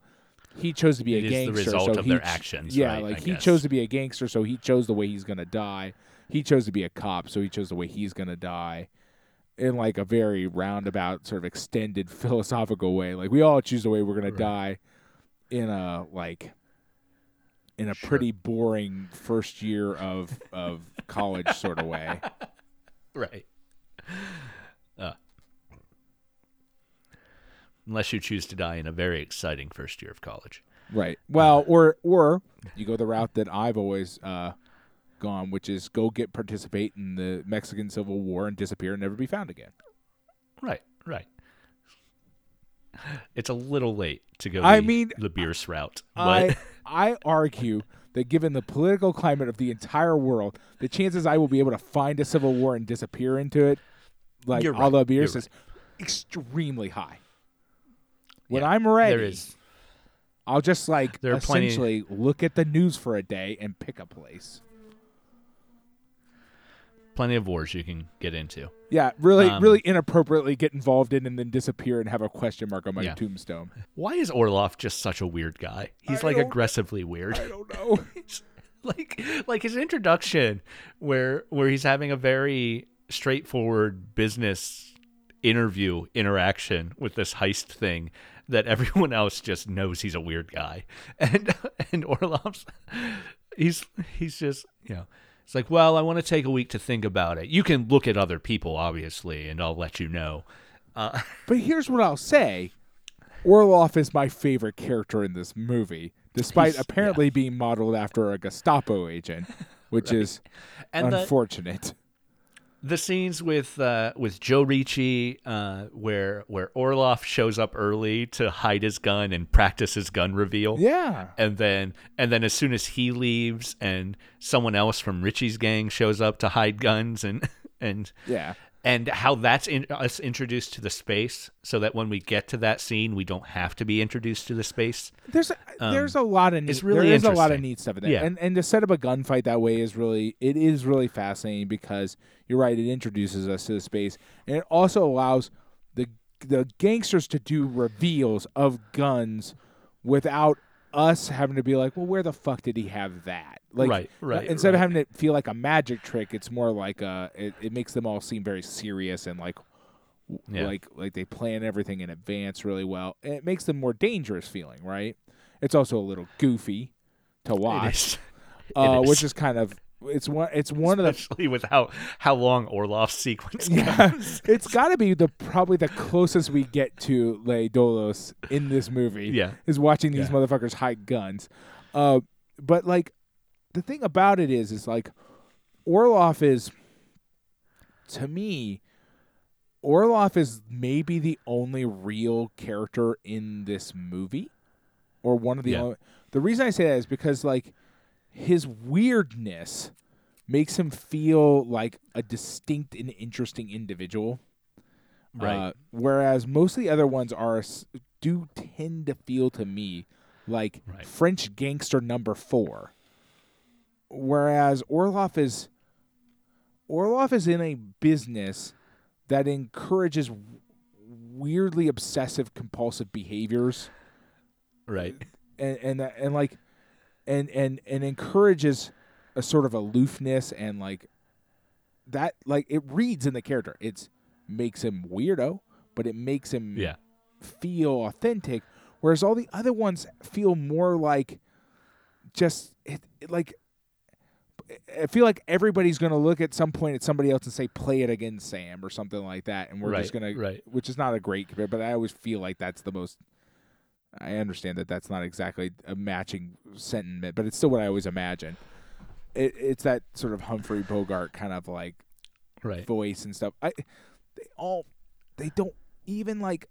He chose to be It a is the gangster, result so of he their actions, Yeah, right, like I he guess. chose to be a gangster, so he chose the way he's gonna die. He chose to be a cop, so he chose the way he's gonna die. In like a very roundabout, sort of extended philosophical way. Like we all choose the way we're gonna Right. die in a like in a Sure. pretty boring first year of of college sort of way. Right. Unless you choose to die in a very exciting first year of college. Right. Well, or or you go the route that I've always uh, gone, which is go get participate in the Mexican Civil War and disappear and never be found again. Right, right. It's a little late to go I the, mean, the Bierce route. But I I argue that given the political climate of the entire world, the chances I will be able to find a civil war and disappear into it, like You're a right. You're Bierce, right. is extremely high. When Yeah, I'm ready, there is I'll just like There are plenty- essentially look at the news for a day and pick a place. plenty of wars you can get into. Yeah, really, Um, really inappropriately get involved in and then disappear and have a question mark on my Yeah. tombstone. Why is Orloff just such a weird guy? He's I like aggressively weird. I don't know. like like his introduction where where he's having a very straightforward business interview interaction with this heist thing that everyone else just knows he's a weird guy. And and Orloff's he's he's just you know it's like well I want to take a week to think about it. You can look at other people obviously and I'll let you know. Uh, But here's what I'll say: Orloff is my favorite character in this movie, despite apparently being modeled after a Gestapo agent, which is and unfortunate. the scenes with uh, with Joe Ricci, uh, where where Orloff shows up early to hide his gun and practice his gun reveal, yeah, and then and then as soon as he leaves, and someone else from Ricci's gang shows up to hide guns, and and yeah. And how that's in, us introduced to the space, so that when we get to that scene, we don't have to be introduced to the space. There's a, there's a lot of neat, Um, it's really there is a lot of neat stuff in there, Yeah. and and to set up a gunfight that way is really it is really fascinating because you're right, it introduces us to the space, and it also allows the the gangsters to do reveals of guns without us having to be like, well, where the fuck did he have that? Like, Right, right, Instead of having to feel like a magic trick, it's more like a. It, it makes them all seem very serious and like, Yeah. like like they plan everything in advance really well, and it makes them more dangerous feeling, right? It's also a little goofy to watch, is. uh, is. which is kind of it's one it's one of the Especially with how how long Orloff's sequence yeah, goes. it's got to be the probably the closest we get to Le Doulos in this movie. Yeah. is watching these Yeah. motherfuckers hide guns. Uh, but like the thing about it is, is like Orloff is to me. Orloff is maybe the only real character in this movie, or one of the Yeah. only. The reason I say that is because like his weirdness makes him feel like a distinct and interesting individual. Right. Uh, whereas most of the other ones are do tend to feel to me like Right. French gangster number four. Whereas Orloff is Orloff is in a business that encourages weirdly obsessive compulsive behaviors right. and and and like and and and encourages a sort of aloofness and like that like it reads in the character it's makes him weirdo but it makes him Yeah. feel authentic whereas all the other ones feel more like just it, it like I feel like everybody's going to look at some point at somebody else and say "play it again, Sam" or something like that, and we're just Right, going to, which is not a great compare, but I always feel like that's the most. I understand that that's not exactly a matching sentiment, but it's still what I always imagine. It, it's that sort of Humphrey Bogart kind of like Right. voice and stuff. I they all they don't even like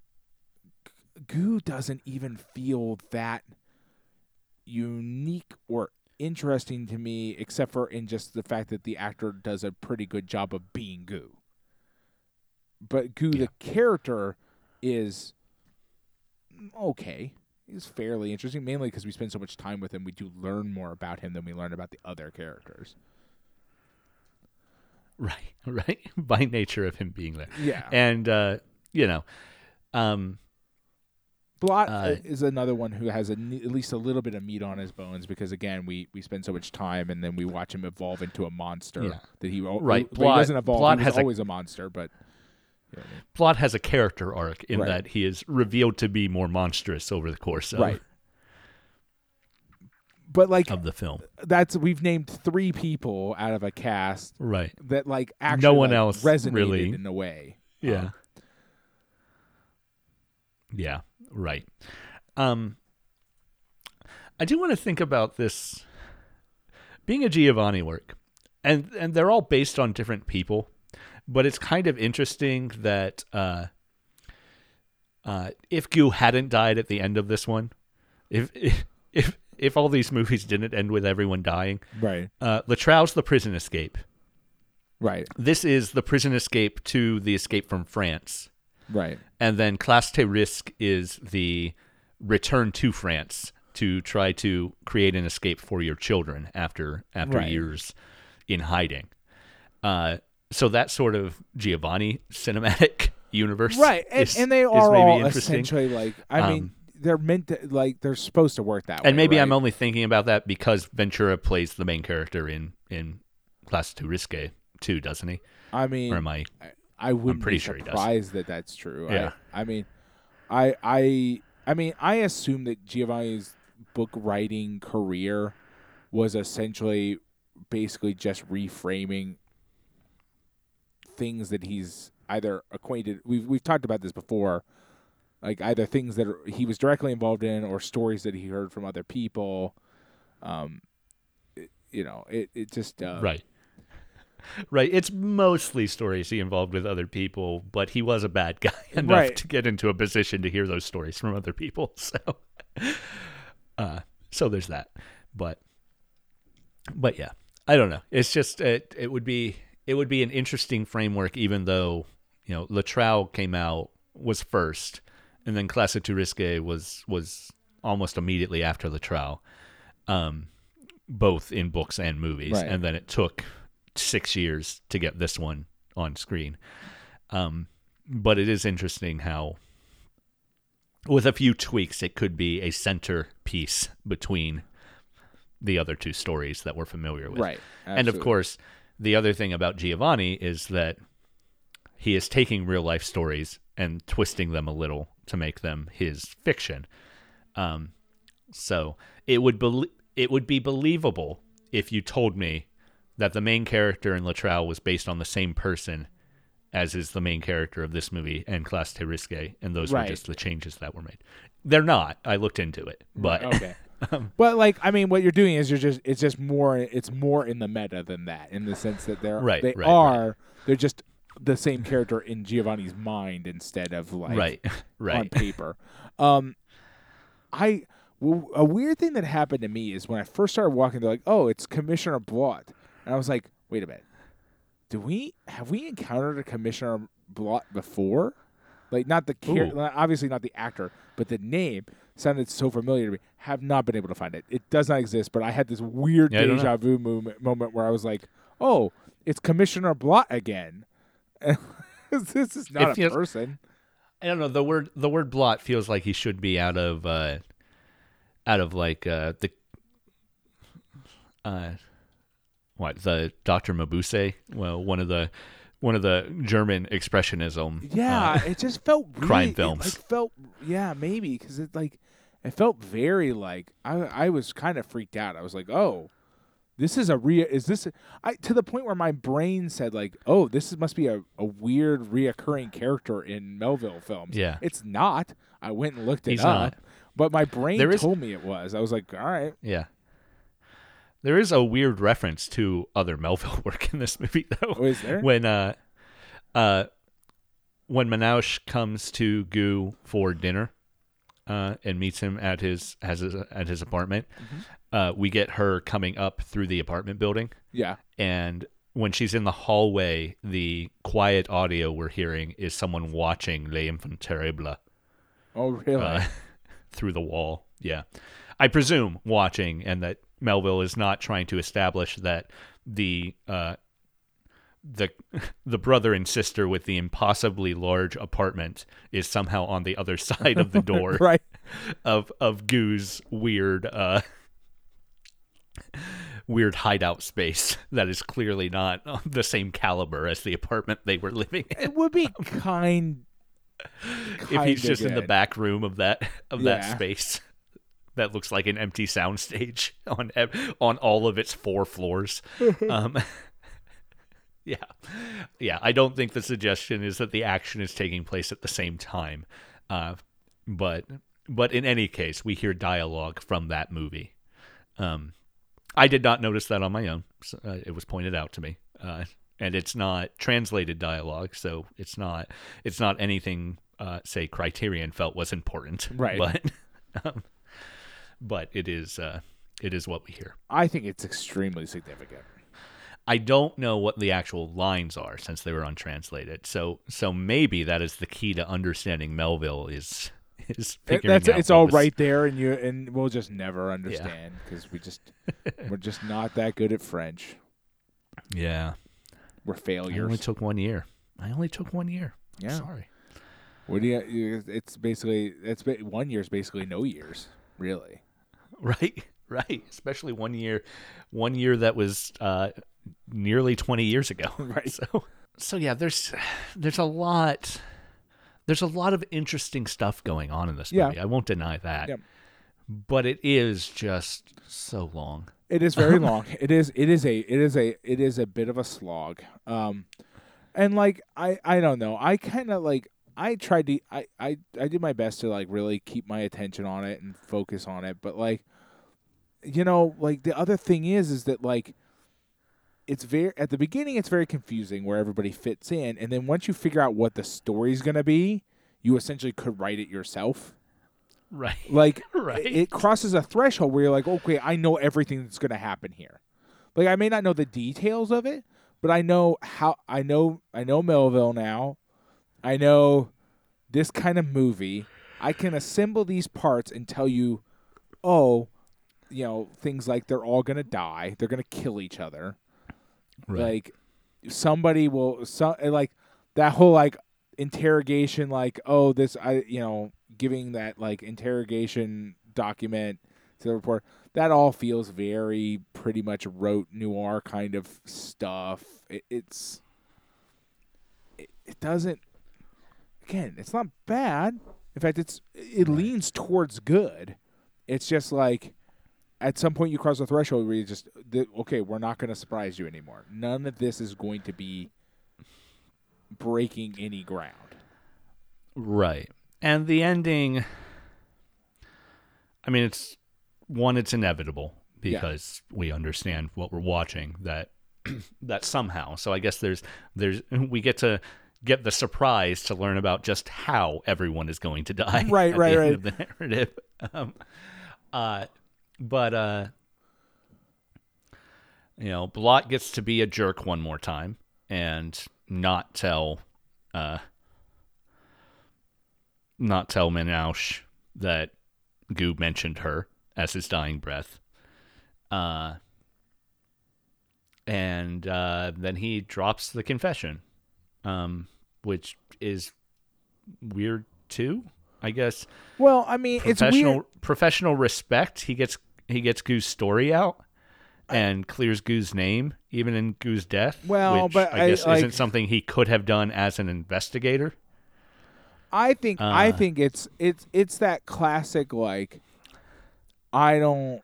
Gu doesn't even feel that unique or interesting to me except for in just the fact that the actor does a pretty good job of being Gu. but Gu the character is okay. He's fairly interesting, mainly because we spend so much time with him. We do learn more about him than we learn about the other characters. Right, right. By nature of him being there, Yeah, and uh, you know, um, Blot uh, is another one who has a, at least a little bit of meat on his bones because again, we, we spend so much time and then we watch him evolve into a monster Yeah. that he Right, Blot- he doesn't evolve. Blot he was has a- always a, monster, but you know I mean? Blot has a character arc in Right. that he is revealed to be more monstrous over the course of, right. But like of the film. that's we've named three people out of a cast Right. that like actually no one like, else resonated really- in a way. Yeah. Um, yeah. Right. Um, I do want to think about this being a Giovanni work, and and they're all based on different people, but it's kind of interesting that uh, uh, if Gu hadn't died at the end of this one, if if if all these movies didn't end with everyone dying, right. uh, Le Trou's the prison escape. Right. This is the prison escape to the escape from France. Right. And then Classe tous risques is the return to France to try to create an escape for your children after after Right. years in hiding. Uh, so that sort of Giovanni cinematic universe, Right. And, is- and they are maybe all essentially like I Um, mean they're meant to like they're supposed to work that way. And maybe I'm only thinking about that because Ventura plays the main character in in Classe tous risques too, doesn't he? I mean Or am I? I wouldn't pretty be sure he does. surprised that that's true. Yeah. I, I mean, I I I mean, I assume that Giovanni's book writing career was essentially basically just reframing things that he's either acquainted. We've we've talked about this before, like either things that are, he was directly involved in or stories that he heard from other people. Um, it, you know, it it just uh, Right. Right. It's mostly stories he involved with other people, but he was a bad guy enough Right. to get into a position to hear those stories from other people. So, uh, so there's that. But, but yeah, I don't know. It's just it. It would be it would be an interesting framework, even though you know Le Trou came out was first, and then Classe tous risques was was almost immediately after Le Trou. Um, both in books and movies, Right. and then it took six years to get this one on screen. Um, but it is interesting how, with a few tweaks, it could be a centerpiece between the other two stories that we're familiar with. right, And of course, the other thing about Giovanni is that he is taking real life stories and twisting them a little to make them his fiction. Um, so it would be it would be believable if you told me that the main character in Le Trou was based on the same person as is the main character of this movie and Classe tous risques, and those Right. were just the changes that were made. They're not. I looked into it, but okay. but like I mean, what you're doing is you're just it's just more it's more in the meta than that in the sense that they're Right, they right, are they're just the same character in Giovanni's mind instead of like right, on paper. Um, I well, a weird thing that happened to me is when I first started walking, they're like, "Oh, it's Commissioner Blot," and I was like, "Wait a minute, do we have we encountered a Commissioner Blot before?" Like not the char- Ooh. obviously not the actor, but the name sounded so familiar to me. Have not been able to find it. It does not exist. But I had this weird Yeah, deja vu moment, moment where I was like, "Oh, it's Commissioner Blot again." this is not It a feels- person. I don't know. The word the word blot feels like he should be out of uh out of like uh the uh what the Doctor Mabuse well one of the one of the German expressionism Yeah, uh, it just felt really, crime it, films. like, felt yeah, maybe because it like it felt very like I I was kind of freaked out. I was like, oh, this is a real. Is this I to the point where my brain said like, oh, this is, must be a, a weird reoccurring character in Melville films. Yeah. it's not. I went and looked it He's up, not. but my brain There is- told me it was. I was like, all right, yeah. There is a weird reference to other Melville work in this movie though. oh, is there? when uh uh when Manouche comes to Gu for dinner uh and meets him at his has his, at his apartment Mm-hmm. uh we get her coming up through the apartment building yeah, and when she's in the hallway, the quiet audio we're hearing is someone watching Les Enfants Terribles Oh, really? uh, through the wall. Yeah. I presume watching, and that Melville is not trying to establish that the uh, the the brother and sister with the impossibly large apartment is somehow on the other side of the door right. of of Gu's weird uh weird hideout space that is clearly not the same caliber as the apartment they were living in. It would be kind. if he's just in the back room of that of that space that looks like an empty soundstage on on all of its four floors. um, yeah, yeah. I don't think the suggestion is that the action is taking place at the same time, uh, but but in any case, we hear dialogue from that movie. Um, I did not notice that on my own. So, uh, it was pointed out to me, uh, and it's not translated dialogue, so it's not it's not anything. Uh, say Criterion felt was important, Right. But um, but it is uh, it is what we hear. I think it's extremely significant. I don't know what the actual lines are since they were untranslated. So so maybe that is the key to understanding Melville is is figuring that's out it's all was- right there, and you and we'll just never understand because we just we're just not that good at French. Yeah, We're failures. I only took one year. I only took one year. Yeah. Sorry. What do you? It's basically it's one year's basically no years, really. Right, right. Especially one year, one year that was uh, nearly twenty years ago. Right. So, so yeah, there's there's a lot there's a lot of interesting stuff going on in this Yeah. movie. I won't deny that. Yep. But it is just so long. It is very long. It is. It is a. It is a. It is a bit of a slog. Um, and like I. I don't know. I kind of like. I tried to. I. I. I did my best to like really keep my attention on it and focus on it. But like, you know, like the other thing is, is that like. It's very at the beginning. It's very confusing where everybody fits in, and then once you figure out what the story's gonna be, you essentially could write it yourself. Right. Like Right. it crosses a threshold where you're like, okay, I know everything that's going to happen here. Like I may not know the details of it, but I know how I know I know Melville now. I know this kind of movie. I can assemble these parts and tell you, oh, you know, things like they're all going to die, they're going to kill each other. Right. Like somebody will some eh, like that whole like interrogation like oh this I you know giving that like interrogation document to the report that all feels very pretty much rote noir kind of stuff. It, it's it, it doesn't again it's not bad. In fact it's it leans towards good. It's just like at some point you cross a threshold where you just okay we're not going to surprise you anymore none of this is going to be breaking any ground Right. And the ending I mean it's one it's inevitable Yeah. because we understand what we're watching that that somehow. So I guess there's there's we get to get the surprise to learn about just how everyone is going to die. Right, right, right. The narrative. Um, uh, but uh, you know, Blot gets to be a jerk one more time and not tell uh, not tell Manouche that Gu mentioned her as his dying breath. Uh, and uh, then he drops the confession, um, which is weird too. I guess well i mean it's professional weird professional respect. He gets he gets Gu's story out and clears Gu's name even in Gu's death. Well, which but I I- guess like- isn't something he could have done as an investigator. I think I Uh. think it's it's it's that classic like I don't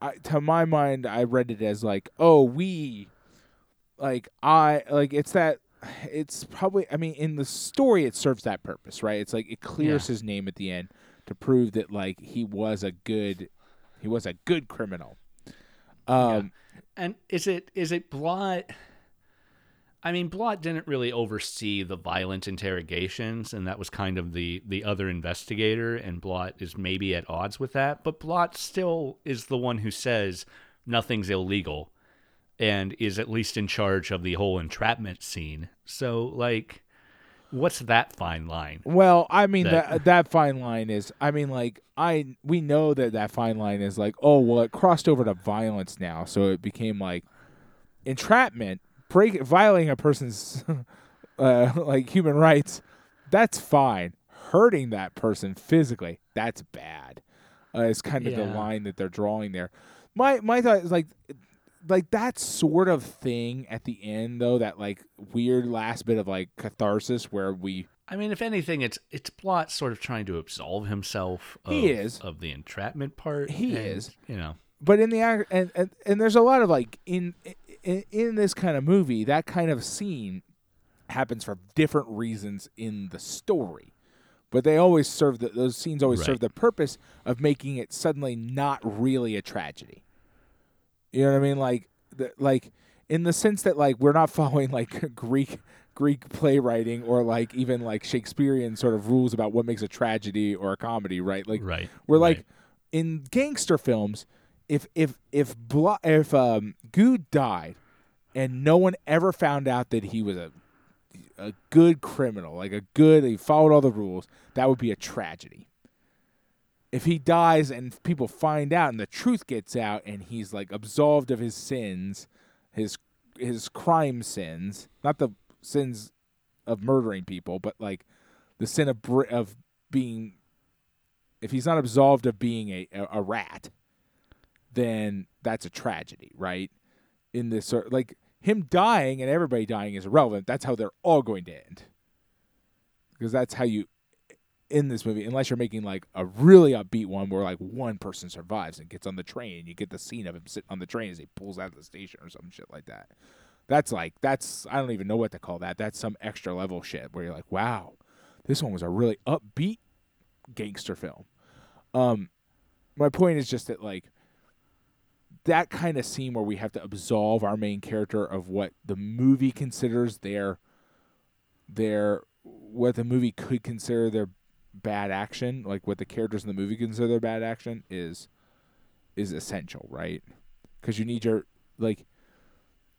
I, to my mind I read it as like oh we like I like it's that it's probably I mean in the story it serves that purpose right it's like it clears Yeah. his name at the end to prove that like he was a good he was a good criminal um And is it is it Blot? I mean, Blot didn't really oversee the violent interrogations, and that was kind of the the other investigator. And Blot is maybe at odds with that, but Blot still is the one who says nothing's illegal. and is at least in charge of the whole entrapment scene. So, like, what's that fine line? Well, I mean That- that that fine line is. I mean, like I we know that that fine line is like, oh well, it crossed over to violence now, so it became like entrapment, break violating a person's uh, like human rights. That's fine. Hurting that person physically, that's bad. Uh, is kind of the line that they're drawing there. My my thought is like like that sort of thing at the end though that like weird last bit of like catharsis where we I mean, if anything, it's it's plot sort of trying to absolve himself. Of, He is. of the entrapment part. He and, is. You know, but in the and, and and there's a lot of like in, in in this kind of movie that kind of scene happens for different reasons in the story but they always serve the, those scenes always serve the purpose of making it suddenly not really a tragedy you know what i mean like the, like in the sense that like we're not following like greek greek playwriting or like even like shakespearean sort of rules about what makes a tragedy or a comedy right like right? we're right. like in gangster films, if if if Blo- if um, Good died, and no one ever found out that he was a a good criminal, like a good, he followed all the rules, that would be a tragedy. If he dies and people find out and the truth gets out and he's like absolved of his sins, his his crime sins, not the sins of murdering people, but like the sin of of being if he's not absolved of being a, a, rat, then that's a tragedy, right? In this like him dying and everybody dying is irrelevant. That's how they're all going to end. Because that's how you in this movie, unless you're making like a really upbeat one where like one person survives and gets on the train, and you get the scene of him sitting on the train as he pulls out of the station or some shit like that. That's like that's I don't even know what to call that. That's some extra level shit where you're like, wow, this one was a really upbeat gangster film. Um, my point is just that like that kind of scene where we have to absolve our main character of what the movie considers their their what the movie could consider their bad action, like what the characters in the movie consider bad action is is essential, right? Because you need your like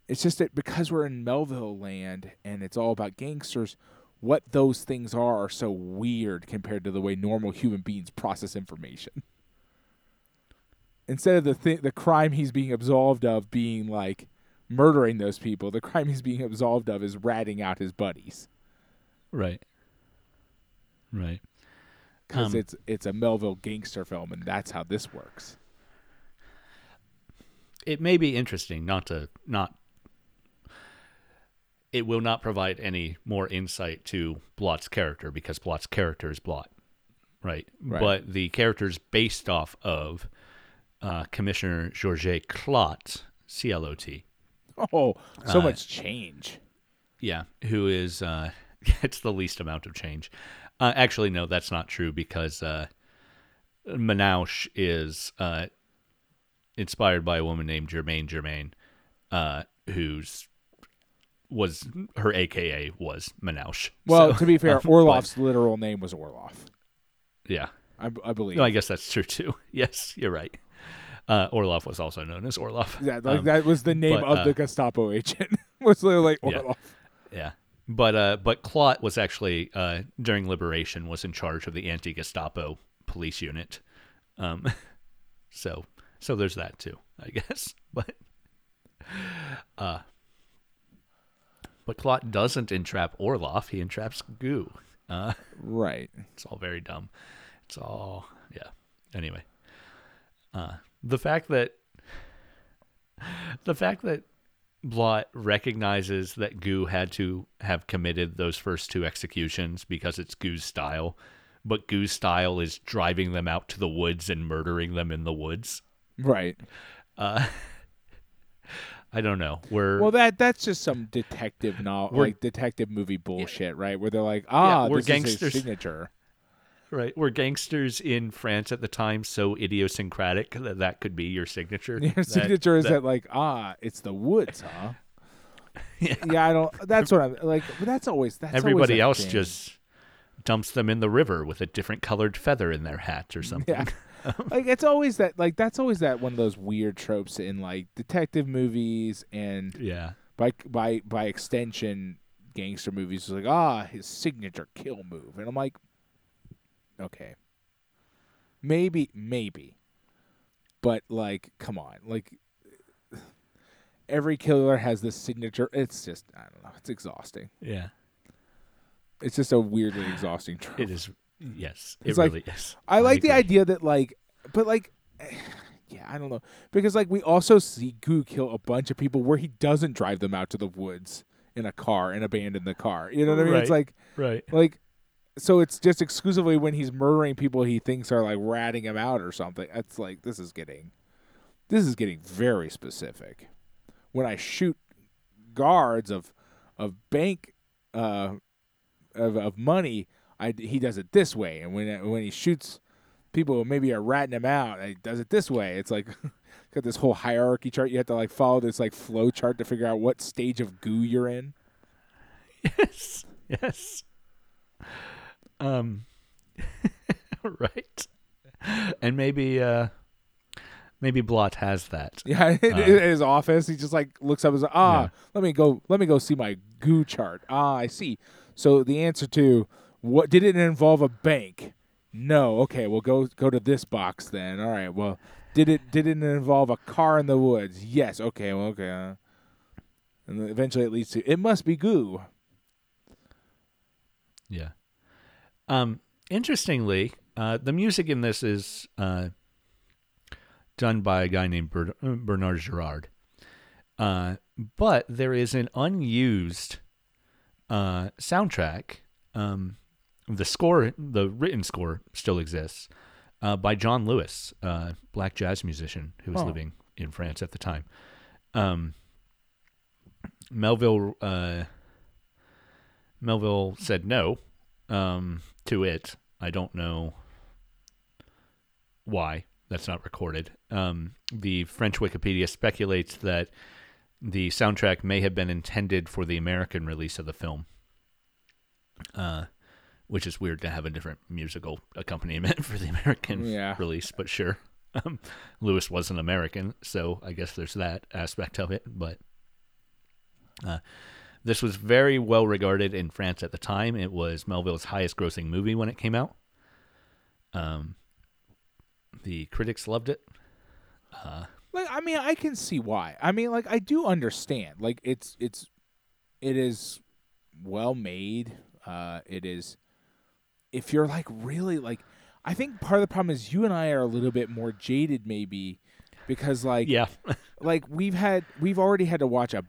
it's just that because we're in Melville land and it's all about gangsters, what those things are are so weird compared to the way normal human beings process information. Instead of the th- the crime he's being absolved of being like murdering those people, the crime he's being absolved of is ratting out his buddies right, right. Because it's it's a Melville gangster film, and that's how this works. it may be interesting not to not it will not provide any more insight to Blot's character because Blot's character is Blot, right? Right. But the character is based off of uh, Commissioner Georges Clot, C L O T. Oh, so Uh, much change. Yeah, who is uh, it's the least amount of change. Uh, actually, no, that's not true because uh, Manouche is uh, inspired by a woman named Germaine Germain, uh, whose was her AKA was Manouche. Well, So, to be fair, Orloff's literal name was Orloff. yeah, I, I believe. no, I guess that's true too. Yes, you're right. Uh, Orloff was also known as Orloff. yeah, like Um, that was the name but, of uh, the Gestapo agent. was literally like Yeah. Yeah. But uh but Clot was actually uh during liberation was in charge of the anti Gestapo police unit. Um so so there's that too, I guess. But uh but Clot doesn't entrap Orloff, he entraps Gu. Uh Right. it's all very dumb. It's all yeah. Anyway, uh, the fact that the fact that Blot recognizes that Gu had to have committed those first two executions because it's Gu's style, but Gu's style is driving them out to the woods and murdering them in the woods. Right. Uh, I don't know. We're Well, that that's just some detective novel, like detective movie bullshit, right? Where they're like, ah, we're this is gangsters. his signature. Right. We're gangsters in France at the time, so idiosyncratic that that could be your signature. Your That- signature is that- that, like, ah, it's the woods, huh? Yeah. yeah, I don't. That's what I'm like. But that's always that's always Everybody a else thing. just dumps them in the river with a different colored feather in their hat or something. yeah. like it's always that like that's always that one of those weird tropes in like detective movies and Yeah. by by by extension gangster movies is like ah his signature kill move and I'm like okay maybe maybe but like come on like every killer has this signature it's just I don't know it's exhausting Yeah. it's just a weirdly exhausting trope It is. Yes. It It's like- really is. I like the idea that like, but like, yeah, I don't know because like we also see Gu kill a bunch of people where he doesn't drive them out to the woods in a car and abandon the car. You know what I mean? It's like Right. like, so it's just exclusively when he's murdering people he thinks are like ratting him out or something. It's like this is getting, this is getting very specific. When I shoot guards of, of bank, uh, of of money, I he does it this way, and when when he shoots people who maybe are ratting him out, he does it this way. It's like got this whole hierarchy chart. You have to like follow this like flow chart to figure out what stage of Gu you're in. Yes. Yes. Um. right. And maybe uh, maybe Blot has that. Yeah, in, Uh, in his office, he just like looks up and says, "Ah, Yeah. let me go. Let me go see my Gu chart. Ah, I see. So the answer to what did it involve a bank? No. Okay, well go go to this box then. All right. Well, did it did it involve a car in the woods? Yes. Okay. Well, okay. Uh, and then eventually it leads to it must be Gu. Yeah. Um. Interestingly, uh, the music in this is uh, done by a guy named Ber- Bernard Gerard. Uh, but there is an unused uh, soundtrack. Um, the score, the written score, still exists uh, by John Lewis, uh, black jazz musician who was Oh. living in France at the time. Um, Melville uh, Melville said no um, to it. I don't know why that's not recorded. Um, the French Wikipedia speculates that the soundtrack may have been intended for the American release of the film, uh, which is weird to have a different musical accompaniment for the American Yeah. release, but sure. Um, Lewis was an American, so I guess there's that aspect of it. But uh, this was very well regarded in France at the time. It was Melville's highest grossing movie when it came out. Um, the critics loved it. Uh, Like I mean, I can see why. I mean, like I do understand. Like it's it's it is well made. Uh it is if you're like really like I think part of the problem is you and I are a little bit more jaded maybe because like yeah, like we've had we've already had to watch a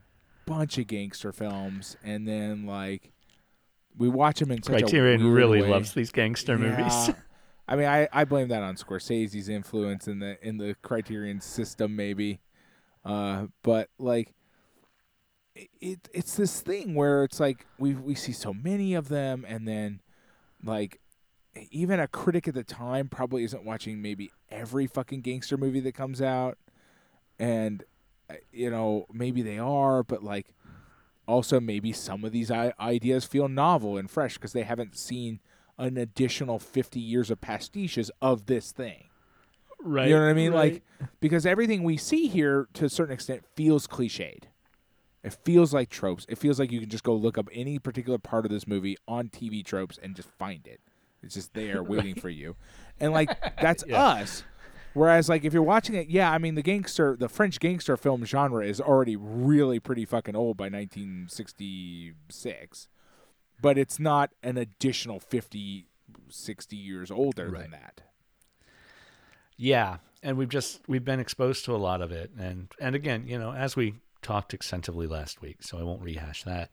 bunch of gangster films and then like we watch them in such Criterion a really way. loves these gangster movies. I mean, I, I blame that on Scorsese's influence in the in the Criterion system, maybe. Uh, but like, it it's this thing where it's like we we see so many of them, and then like even a critic at the time probably isn't watching maybe every fucking gangster movie that comes out, and Uh, you know maybe they are, but like also maybe some of these ideas feel novel and fresh because they haven't seen an additional 50 years of pastiches of this thing. right. You know what I mean? right. Like because everything we see here to a certain extent feels cliched. It feels like tropes. It feels like you can just go look up any particular part of this movie on TV tropes and just find it. It's just there waiting for you. And like that's Yeah. us. Whereas like if you're watching it, yeah, I mean the gangster the French gangster film genre is already really pretty fucking old by 1966. But it's not an additional 50 60 years older Right. than that. Yeah, and we've just we've been exposed to a lot of it, and and again, you know, as we talked extensively last week, so I won't rehash that.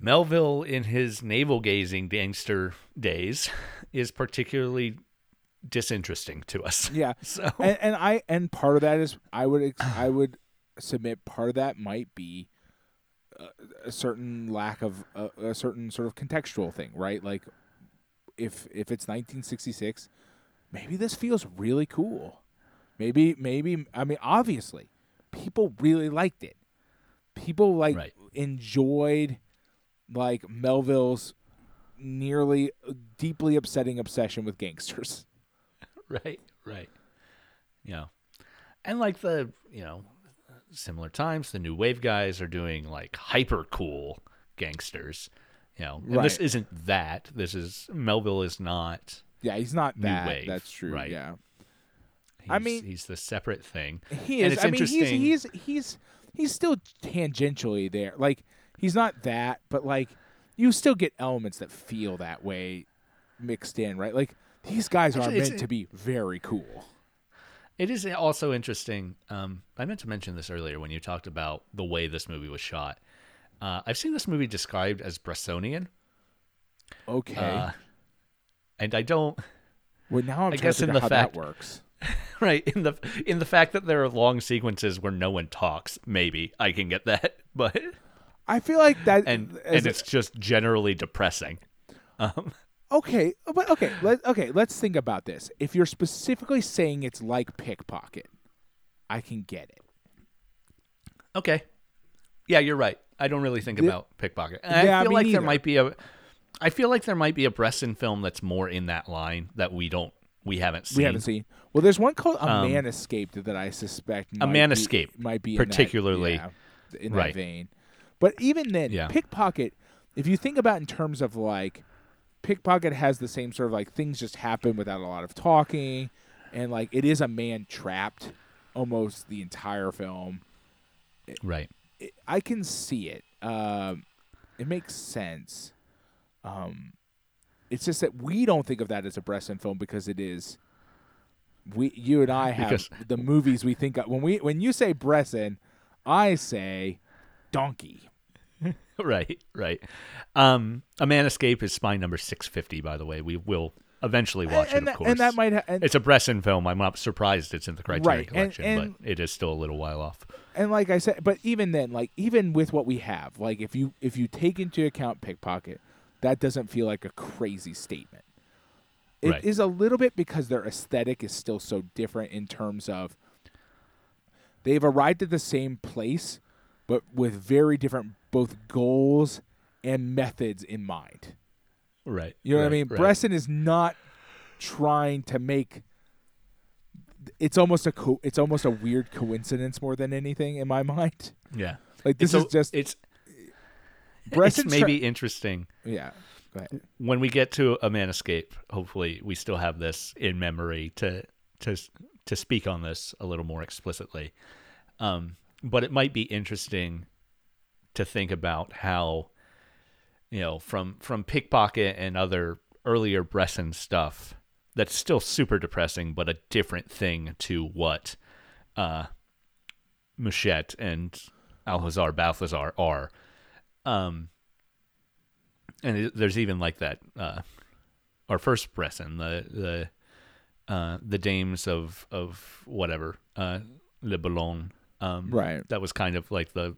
Melville, in his navel gazing gangster days, is particularly disinteresting to us. Yeah. So and, and I and part of that is I would I would submit part of that might be a, a certain lack of a, a certain sort of contextual thing, right? Like if if it's 1966, maybe this feels really cool. Maybe maybe I mean obviously people really liked it. People like Right. enjoyed like Melville's nearly uh, deeply upsetting obsession with gangsters. right, right. You know, and like the you know similar times, the new wave guys are doing like hyper cool gangsters. You know, and this isn't that. This is Melville is not. Yeah, he's not New that. wave, That's true. right. Yeah, He's, I mean- he's the separate thing. he And is. I mean, he's he's he's he's still tangentially there. Like he's not that, but like you still get elements that feel that way mixed in, right? Like these guys are Actually, it's- meant to be very cool. It is also interesting. Um, I meant to mention this earlier when you talked about the way this movie was shot. Uh, I've seen this movie described as Bressonian, Okay. uh, and I don't. well, now I'm I guess in the how fact- that works. right in the in the fact that there are long sequences where no one talks maybe i can get that but I feel like that. and as and a- it's just generally depressing um okay, but okay, let okay. Let's think about this. If you're specifically saying it's like pickpocket, I can get it. okay yeah you're right i don't really think The- about pickpocket And Yeah, i feel like there might be a i feel like there might be a bresson film that's more in that line that we don't we haven't seen We haven't seen. Well, there's one called A Um, Man Escaped that I suspect. A Man Escaped, might be in particularly- that, yeah, in right. that vein. But even then, Yeah. pickpocket. If you think about in terms of like, pickpocket has the same sort of like things just happen without a lot of talking, and like it is a man trapped almost the entire film. right it, I can see it. Um, it makes sense. Um, it's just that we don't think of that as a Bresson film because it is. We, you and I have Because- the movies we think of when we when you say Bresson, I say donkey. right right um a man escape is spine number 650 by the way we will eventually watch and, it of course and that might ha- and, it's a Bresson film. I'm not surprised it's in the Criterion Right, collection, and- but it is still a little while off. and like I said, but even then, like even with what we have, like if you if you take into account pickpocket, that doesn't feel like a crazy statement. It is Right. a little bit because their aesthetic is still so different in terms of they've arrived at the same place, but with very different both goals and methods in mind. Right. You know what I mean? right. Bresson is not trying to make. It's almost a co- it's almost a weird coincidence more than anything in my mind. Yeah. Like this it's is just it's Bresson's it's try- maybe interesting yeah. Go ahead. when we get to a man escape. Hopefully, we still have this in memory to to to speak on this a little more explicitly. Um, but it might be interesting to think about how you know from from pickpocket and other earlier Bresson stuff that's still super depressing, but a different thing to what uh, Mouchette and Au Hasard Balthazar are. Um, and there's even like that uh, our first Bresson, the the uh, the dames of of whatever uh, Le Boulogne. Um, Right. That was kind of like the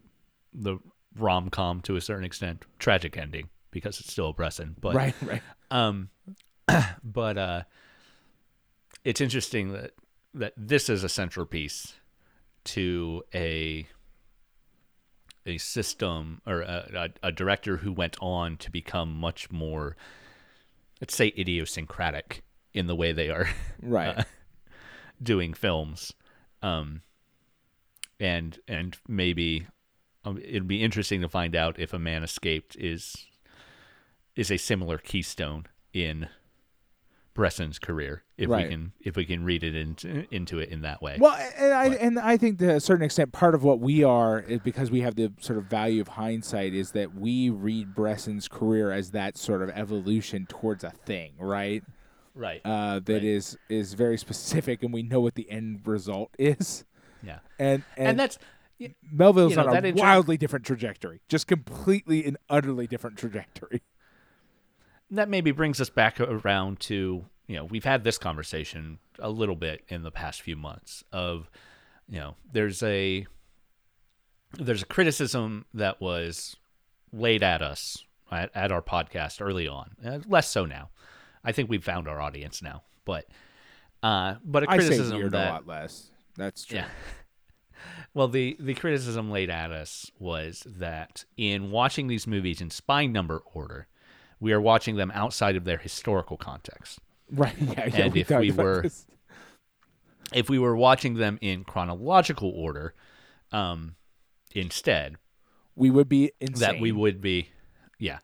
the rom com to a certain extent, tragic ending because it's still a Bresson, but right, right. um, but uh, it's interesting that that this is a central piece to a a system or a, a, a director who went on to become much more, let's say, idiosyncratic in the way they are Right. doing films, um, and and maybe um, it'd be interesting to find out if a man escaped is is a similar keystone in Bresson's career if Right. we can if we can read it into into it in that way. Well, and I But- and I think to a certain extent, part of what we are is because we have the sort of value of hindsight is that we read Bresson's career as that sort of evolution towards a thing, right? right. Uh, that Right. is is very specific, and we know what the end result is. yeah. And and, And, that's Melville's you know, on a inter- wildly different trajectory, just completely and utterly different trajectory. that maybe brings us back around to you know we've had this conversation a little bit in the past few months of you know there's a there's a criticism that was laid at us at, at our podcast early on uh, less so now i think we've found our audience now but uh but a I say criticism weird that a lot less. That's true. yeah. Well, the the criticism laid at us was that in watching these movies in spine number order, we are watching them outside of their historical context. Right. Yeah. yeah And we if we were- this. if we were watching them in chronological order, um, instead, We would be insane. that we would be, yeah.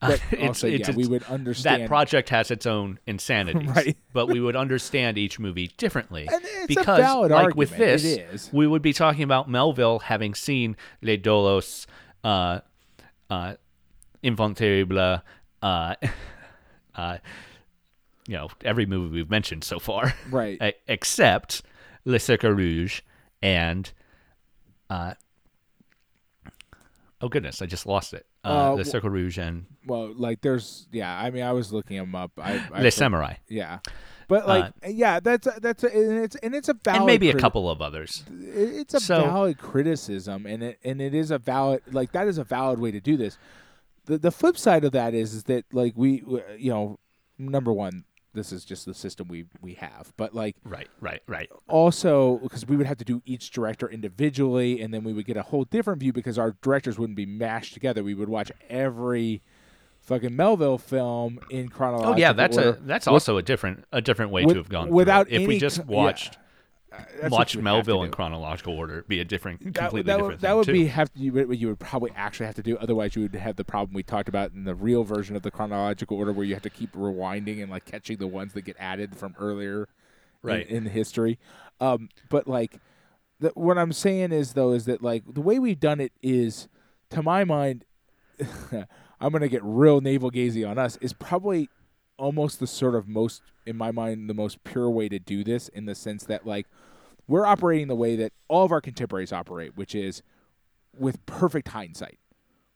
But It's- also, it's- yeah, we would understand that project has its own insanities, Right. but we would understand each movie differently. It's because, like with this, we would be talking about Melville having seen Le Doulos, uh, uh, Enfant Terrible, uh, uh, you know, every movie we've mentioned so far, Right. except Le Cercle Rouge and, uh, oh goodness, I just lost it. Uh, Uh, Le wh- Cercle Rouge and Well, like there's yeah. I mean, I was looking them up. I, I Les Samurai. Yeah, but like yeah, that's a, that's a, and it's and it's a valid Uh, and maybe a couple of others. It's a So- valid criticism, and it and it is a valid like that is a valid way to do this. The the flip side of that is is that like we you know number one this is just the system we we have, but like Right, right, right. also because we would have to do each director individually and then we would get a whole different view because our directors wouldn't be mashed together we would watch every fucking melville film in chronological Oh yeah, that's order. a that's with- also a different a different way with- to have gone. without if we just watched. yeah. Watched That's what watched you would have to Melville in chronological order, be a different, that, completely that different would, that would too. be have to, you, would- you would probably actually have to do otherwise you would have the problem we talked about in the real version of the chronological order where you have to keep rewinding and like catching the ones that get added from earlier Right. in, in history um, but like the, what i'm saying is though is that like the way we've done it is to my mind i'm gonna get real navel gazing on us is probably almost the sort of most in my mind the most pure way to do this in the sense that like we're operating the way that all of our contemporaries operate, which is with perfect hindsight.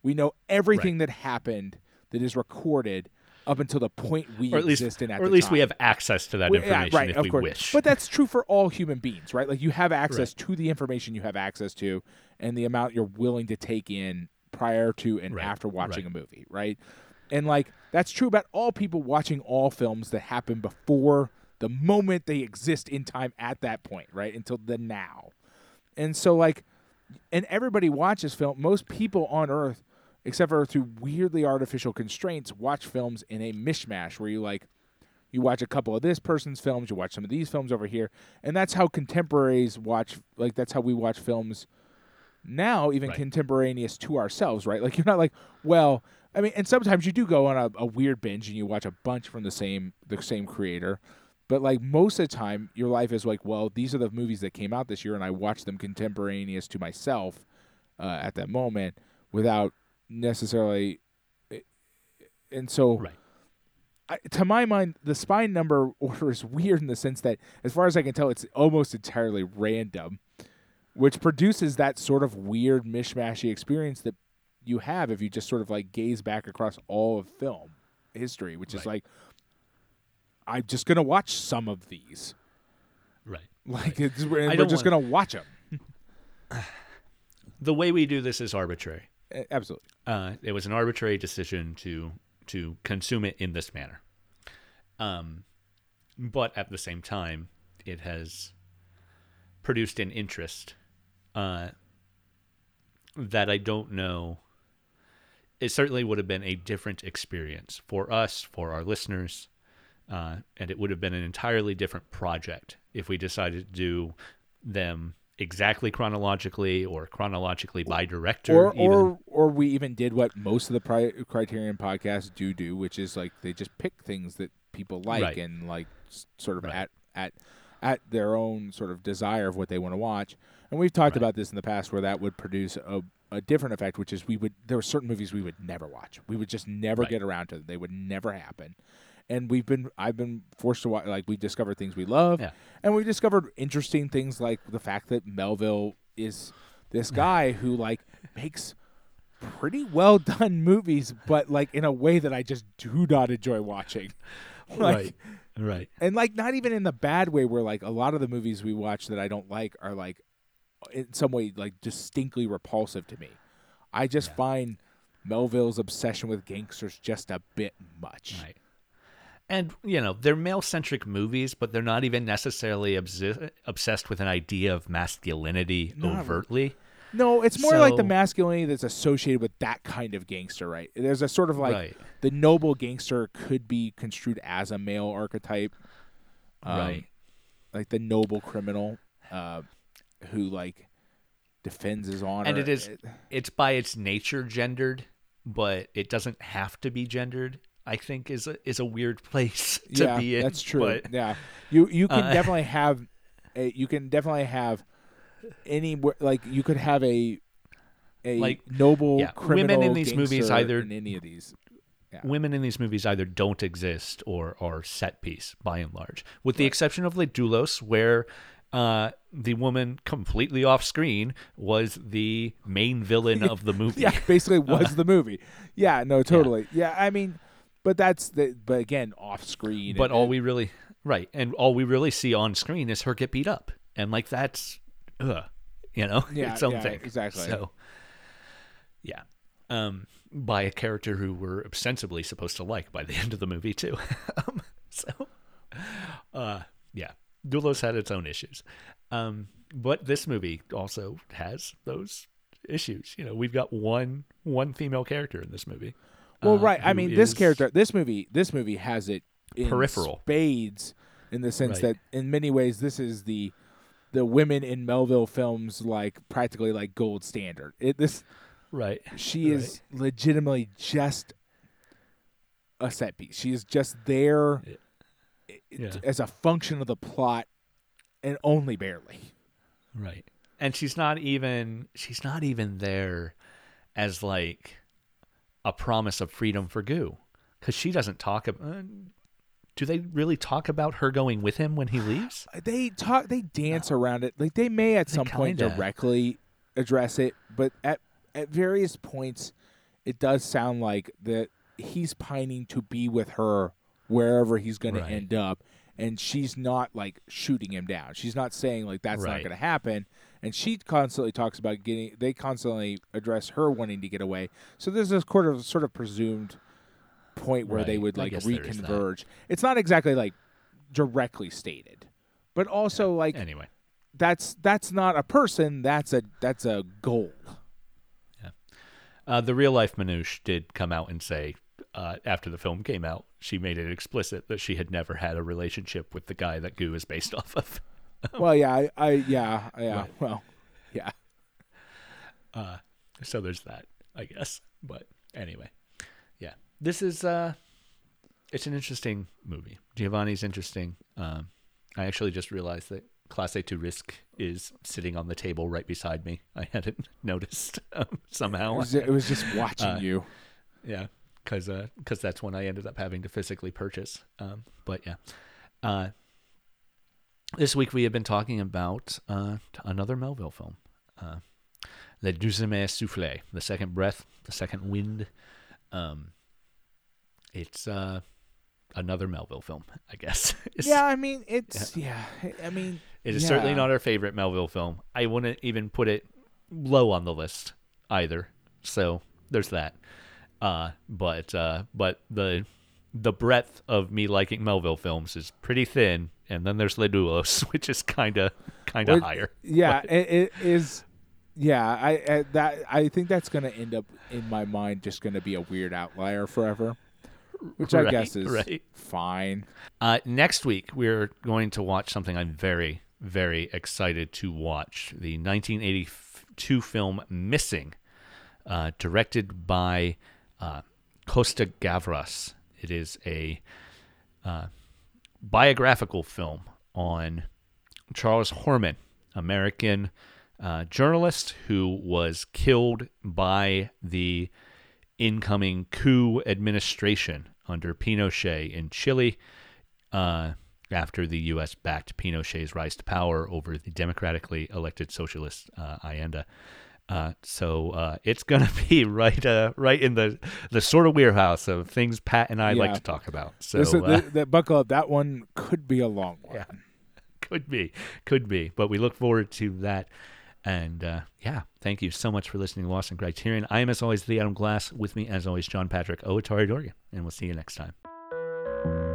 We know everything that happened that is recorded up until the point we or at least, exist in at or at least we have access to that We- yeah, information right, if we course. wish. But that's true for all human beings, right? Like you have access to the information you have access to and the amount you're willing to take in prior to and Right, after watching right. a movie, right? And like that's true about all people watching all films that happen before the moment they exist in time at that point, right? Until the now. And so like and everybody watches film most people on earth except for through weirdly artificial constraints watch films in a mishmash where you like you watch a couple of this person's films, you watch some of these films over here, and that's how contemporaries watch. Like that's how we watch films now, even Right. contemporaneous to ourselves, right? Like you're not like, well, I mean, and sometimes you do go on a, a weird binge and you watch a bunch from the same the same creator, but like most of the time, your life is like, well, these are the movies that came out this year, and I watched them contemporaneous to myself uh, at that moment without necessarily. And so, Right. I, to my mind, the spine number order is weird in the sense that, as far as I can tell, it's almost entirely random, which produces that sort of weird mishmashy experience that you have if you just sort of like gaze back across all of film history, which is like, I'm just gonna watch some of these, right. like it's, and I we're just want- gonna watch them. The way we do this is arbitrary. Absolutely, Uh, it was an arbitrary decision to to consume it in this manner. Um, but at the same time, it has produced an interest uh, that I don't know. It certainly would have been a different experience for us, for our listeners, uh, and it would have been an entirely different project if we decided to do them exactly chronologically or chronologically by director. or even. or or we even did what most of the pri- Criterion podcasts do do, which is like they just pick things that people like Right. and like sort of Right. at at at their own sort of desire of what they want to watch. And we've talked Right. about this in the past where that would produce a a different effect, which is we would there were certain movies we would never watch. We would just never Right. get around to them. They would never happen. And we've been I've been forced to watch like we discovered things we love Yeah. and we've discovered interesting things like the fact that Melville is this guy who like makes pretty well done movies, but like in a way that I just do not enjoy watching. Like, right, right. And like not even in the bad way where like a lot of the movies we watch that I don't like are like in some way like distinctly repulsive to me. I just Yeah. find Melville's obsession with gangsters just a bit much. Right. And you know they're male-centric movies, but they're not even necessarily obsessed with an idea of masculinity Not- overtly. No, it's more like the masculinity that's associated with that kind of gangster, right? There's a sort of like Right. the noble gangster could be construed as a male archetype. Um, right. like the noble criminal uh, who like defends his honor. And it is it's by its nature gendered, but it doesn't have to be gendered. I think is a is a weird place to yeah, be in. that's true. But yeah, you you can uh, definitely have, a, you can definitely have any like you could have a a Like, noble yeah, criminal women in these movies either- in any of these. women in these movies either don't exist or are set piece by and large, with the exception of like Doulos, where uh, the woman completely off screen was the main villain of the movie. Yeah, basically was the movie. Yeah, no, totally. Yeah, I mean, but that's the but again off screen. But and- all we really right, and all we really see on screen is her get beat up, and like that's, ugh, you know, Yeah, its own yeah, thing. exactly. So, yeah, um, by a character who we're ostensibly supposed to like by the end of the movie too. um, so, uh, yeah, Doulos had its own issues, um, but this movie also has those issues. You know, we've got one one female character in this movie. Well, uh, right. I mean, this character, this movie, this movie has it in Peripheral. spades in the sense Right. that, in many ways, this is the the women in Melville films like practically like gold standard. It this right? she is legitimately just a set piece. She is just there i- Yeah. as a function of the plot, and only barely. Right. And she's not even she's not even there as like a promise of freedom for Gu cuz she doesn't talk about uh, do they really talk about her going with him when he leaves? They talk. They dance around it. Like they may at They some point kinda- directly address it, but at at various points, it does sound like that he's pining to be with her wherever he's going Right. to end up, and she's not like shooting him down. She's not saying like that's not going to happen. And she constantly talks about getting. They constantly address her wanting to get away. So there's this sort of sort of presumed point where they would like guess there is that. reconverge. It's not exactly like directly stated, but also like Anyway. that's that's not a person. That's a that's a goal. Uh, the real life Manouche did come out and say uh, after the film came out, she made it explicit that she had never had a relationship with the guy that Gu is based off of. well, yeah, I, I yeah, yeah. Right. Well, yeah. Uh, so there's that, I guess. But anyway, yeah, this is uh, it's an interesting movie. Giovanni's interesting. Um, I actually just realized that Classe tous risques is sitting on the table right beside me. I hadn't noticed um, It somehow. was, it was just watching Uh, you. yeah, because uh, because that's when I ended up having to physically purchase. Um, but yeah, uh, this week we have been talking about uh, another Melville film, uh, Le Deuxième Souffle, the second breath, the second wind. Um, it's uh, another Melville film, I guess. Yeah, I mean it's yeah. I mean it is certainly not our favorite Melville film. I wouldn't even put it low on the list either. So there's that. Uh, but uh, but the the breadth of me liking Melville films is pretty thin, and then there's Le Doulos, which is kind of kind of higher. Yeah, it, it is. Yeah, I, I that I think that's gonna end up in my mind just gonna be a weird outlier forever, which I guess is right. fine. Uh, next week, we're going to watch something I'm very, very excited to watch the 1982 film Missing, uh, directed by uh, Costa Gavras. It is a uh, biographical film on Charles Horman, American uh, journalist who was killed by the incoming coup administration under Pinochet in Chile uh, after the U.S. backed Pinochet's rise to power over the democratically elected socialist uh, Allende. Uh, so uh, it's gonna be right, uh, right in the the sort of wheelhouse of things Pat and I like to talk about. So uh, th- that buckle up. That one could be a long one. Yeah. could be, could be, but we look forward to that. And uh, yeah, thank you so much for listening to Lost in Criterion. I am, as always, the Adam Glass. With me, as always, John Patrick Owatari Dorgan, and we'll see you next time.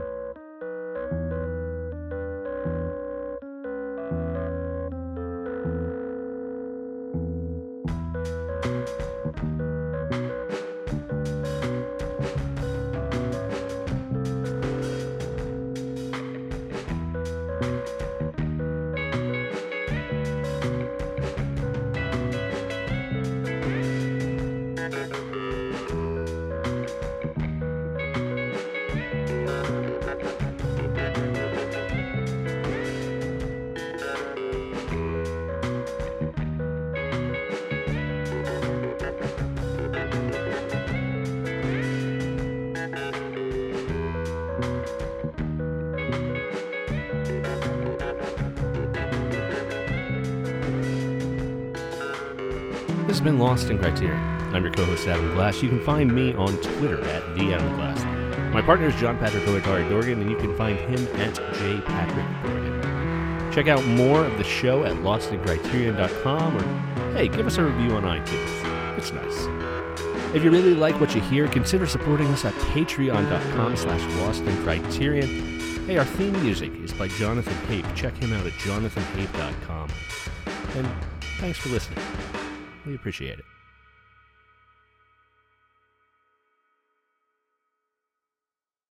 This Lost in Criterion. I'm your co-host Adam Glass. You can find me on Twitter at the Adam Glass. My partner is John Patrick Owatari Dorgan, and you can find him at jpatrick Check out more of the show at lostincriterion.com or hey, give us a review on iTunes. It's nice. If you really like what you hear, consider supporting us at patreon.com slash lostincriterion. Hey, our theme music is by Jonathan Hape. Check him out at jonathanhape.com. And thanks for listening. We appreciate it.